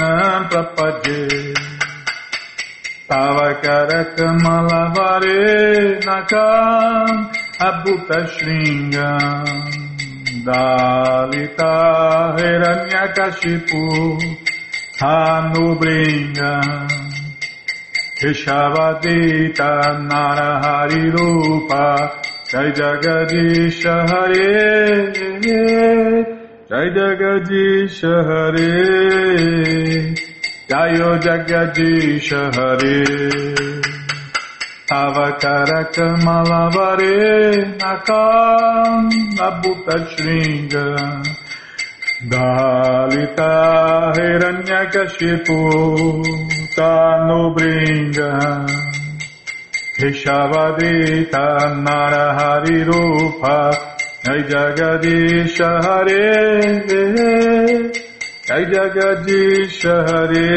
प्रपद्य तव करकमलवरे नकाम् अभूतशृङ्गम् दालिता हिरण्यकशिपु हानुभृङ्गम् ऋषवदीता नरहरिरूपा Jai Jagadish Hare Jai Jagadish Hare Jayo Jagadish Hare Avakara Kamalavare Nakam Nabuta Shringa Dalita Hiranyakashipu Tanu Rishabhadita Narahari Rupa Jai Jagadisha Hare Jai Jagadisha Hare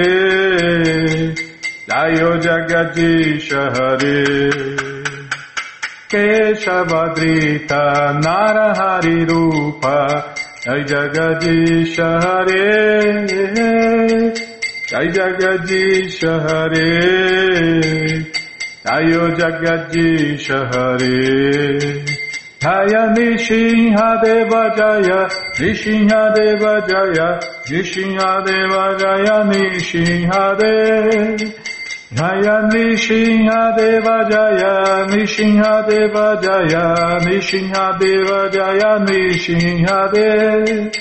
Jai Jagadisha Hare Keshavadrita Narahari Rupa Jai Jagadisha Hare Jai Jagadisha Jayo Jagadisha Hare Jaya Nishinha Deva Jaya Nishinha Deva Jaya Nishinha Deva Jaya Nishinha Deva Jaya Nishinha Deva Jaya Nishinha Deva Jaya Nishinha Deva Jaya Nishinha Deva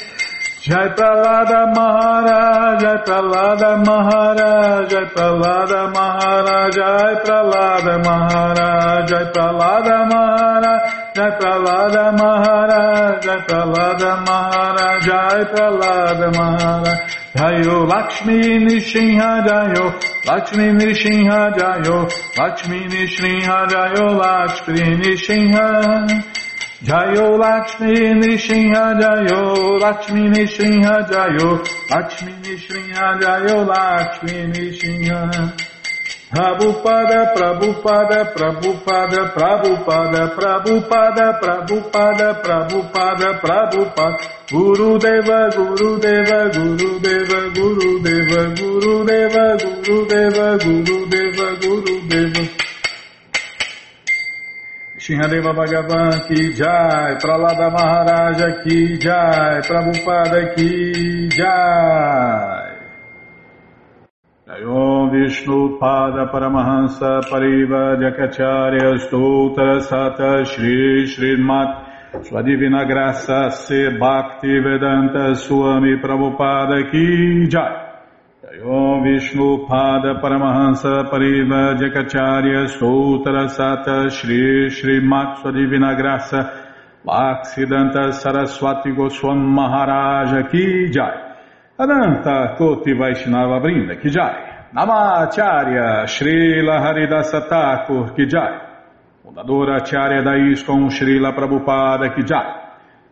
Jai Pralada Maharaj, Jai Pralada Maharaj, Jai Pralada Maharaj, Jai Pralada Maharaj, Jai Pralada Maharaj, Jai Pralada Maharaj, Jai Pralada Maharaj, Jai Pralada Maharaj. Jayo Lakshmi Nishinha Jayo Lakshmi Nishinha Jayo Lakshmi Nishinha Jayo Lakshmi Nishinha Jayo Lakshmi Nishinha Jayo Lakshmi Nishinha Jayo Lakshmi Nishinha Jayo Lakshmi Nishinha Prabhupada, Prabhupada, Prabhupada, Prabhupada, Prabhupada, Prabhupada, Prabhupada, Prabhupada, Guru Deva, Guru Deva, Guru Deva, Guru Deva, Guru Deva, Guru Deva, Guru Deva, Guru Deva. Shinhadeva Bhagavan ki jai, Pralada Maharaja ki jai, Prabhupada ki jai. Om Vishnu Pada Paramahansa Pariva Jakacharya Stoutra Sata Shri Srimat Sua Divina Graça Se Bhakti Vedanta Swami Prabhupada Ki Jai Om Vishnu Pada Paramahansa Pariva Jakacharya Stoutra Sata Shri Srimat Sua Divina Graça Bhaksidanta Saraswati Goswam Maharaja Ki Jai Adanta Koti Vaishnava Brinda Kijai, Namacharya Srila Haridasa Thakur Kijai, fundadora Acharya da ISKCON Srila Prabhupada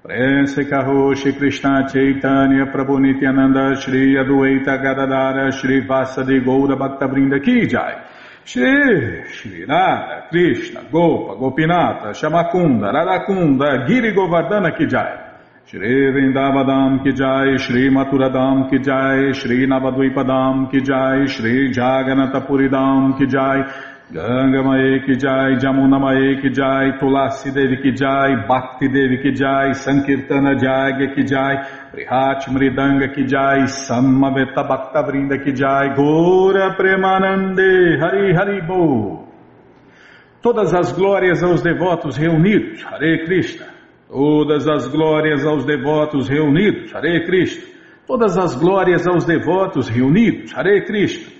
Prece Karoshi Krishna Chaitanya Prabhu Nityananda Shri Adwaita Gadadara Shri Vasadi Gouda Bhakta Brinda Kijai Shri Shirada Krishna Gopa Gopinata Shamakunda Radakunda Giri Govardhana Kijai Shri Vrindavadam Kijai Shri Maturadam Kijai Shri Navadvipadam Kijai Shri Jagannathapuridam Kijai Shri Ganga Mae ki jai, Jamuna Mae ki jai, Tulasi Devi ki jai, Bhakti Devi ki jai, Sankirtana Jagya ki jai, Prihat Mridanga ki jai, Samaveta Bhakta Vrinda ki jai, Gora Premanande, Hari Hari Bo. Todas as glórias aos devotos reunidos, Hare Krishna. Todas as glórias aos devotos reunidos, Hare Krishna. Todas as glórias aos devotos reunidos, Hare Krishna.